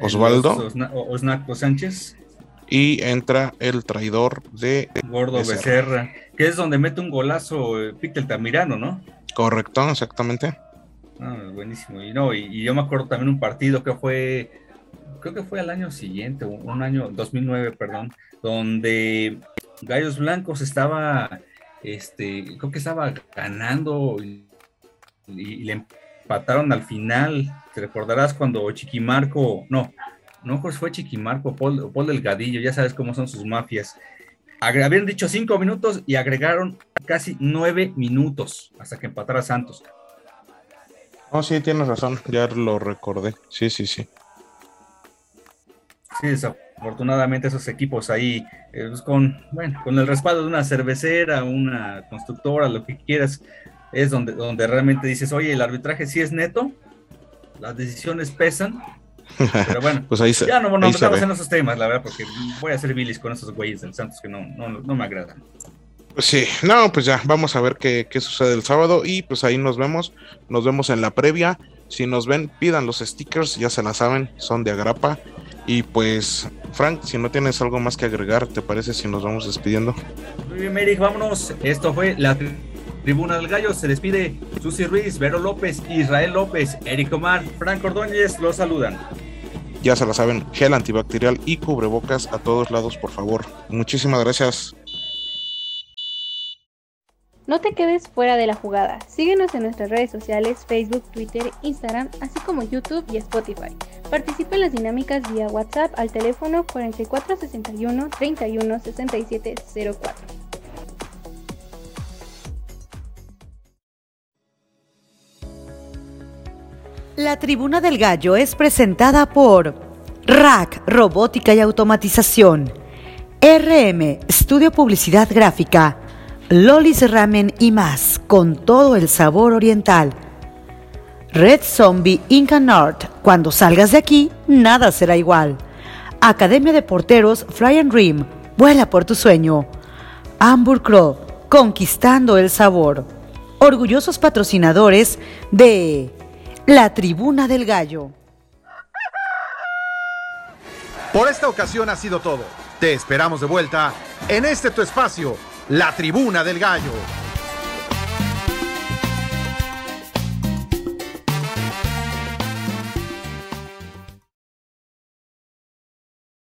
Osvaldo. Osnaco Sánchez. Y entra el traidor de Gordo Becerra. que es donde mete un golazo eh, Tamirano, ¿no? Correcto, exactamente. Ah, buenísimo. Y no, y, yo me acuerdo también un partido que fue, creo que fue al año siguiente, un año 2009, perdón, donde Gallos Blancos estaba, este, creo que estaba ganando y, le empataron al final. Te recordarás cuando Chiquimarco, no, no fue Chiquimarco, Paul, Paul Delgadillo, ya sabes cómo son sus mafias habían dicho cinco minutos y agregaron casi nueve minutos hasta que empatara Santos. Oh, sí, tienes razón, ya lo recordé. Sí, sí, sí. Sí, desafortunadamente esos equipos ahí, eh, pues, con, bueno, con el respaldo de una cervecera, una constructora, lo que quieras, es donde, donde realmente dices, oye, el arbitraje sí es neto, las decisiones pesan, pero bueno, pues ahí ya no, no estamos en esos temas, la verdad, porque voy a hacer bilis con esos güeyes del Santos que no, no, no me agradan. Pues sí, no, pues ya, vamos a ver qué, qué, sucede el sábado y pues ahí nos vemos, nos vemos en la previa. Si nos ven, pidan los stickers, ya se la saben, son de agrapa. Y pues, Frank, si no tienes algo más que agregar, ¿te parece si nos vamos despidiendo? Muy bien, Merich, vámonos. Esto fue la Tribuna del Gallo. Se despide Susi Ruiz, Vero López, Israel López, Eric Omar, Frank Ordóñez, los saludan. Ya se la saben, gel antibacterial y cubrebocas a todos lados, por favor. Muchísimas gracias. No te quedes fuera de la jugada. Síguenos en nuestras redes sociales, Facebook, Twitter, Instagram, así como YouTube y Spotify. Participa en las dinámicas vía WhatsApp al teléfono 4461 31 67 04. La Tribuna del Gallo es presentada por Rack Robótica y Automatización, RM Estudio Publicidad Gráfica, Lolis Ramen y más, con todo el sabor oriental. Red Zombie Inca North, cuando salgas de aquí, nada será igual. Academia de Porteros Fly and Dream, vuela por tu sueño. Hamburg Crow, conquistando el sabor. Orgullosos patrocinadores de La Tribuna del Gallo. Por esta ocasión ha sido todo. Te esperamos de vuelta en este tu espacio, La Tribuna del Gallo.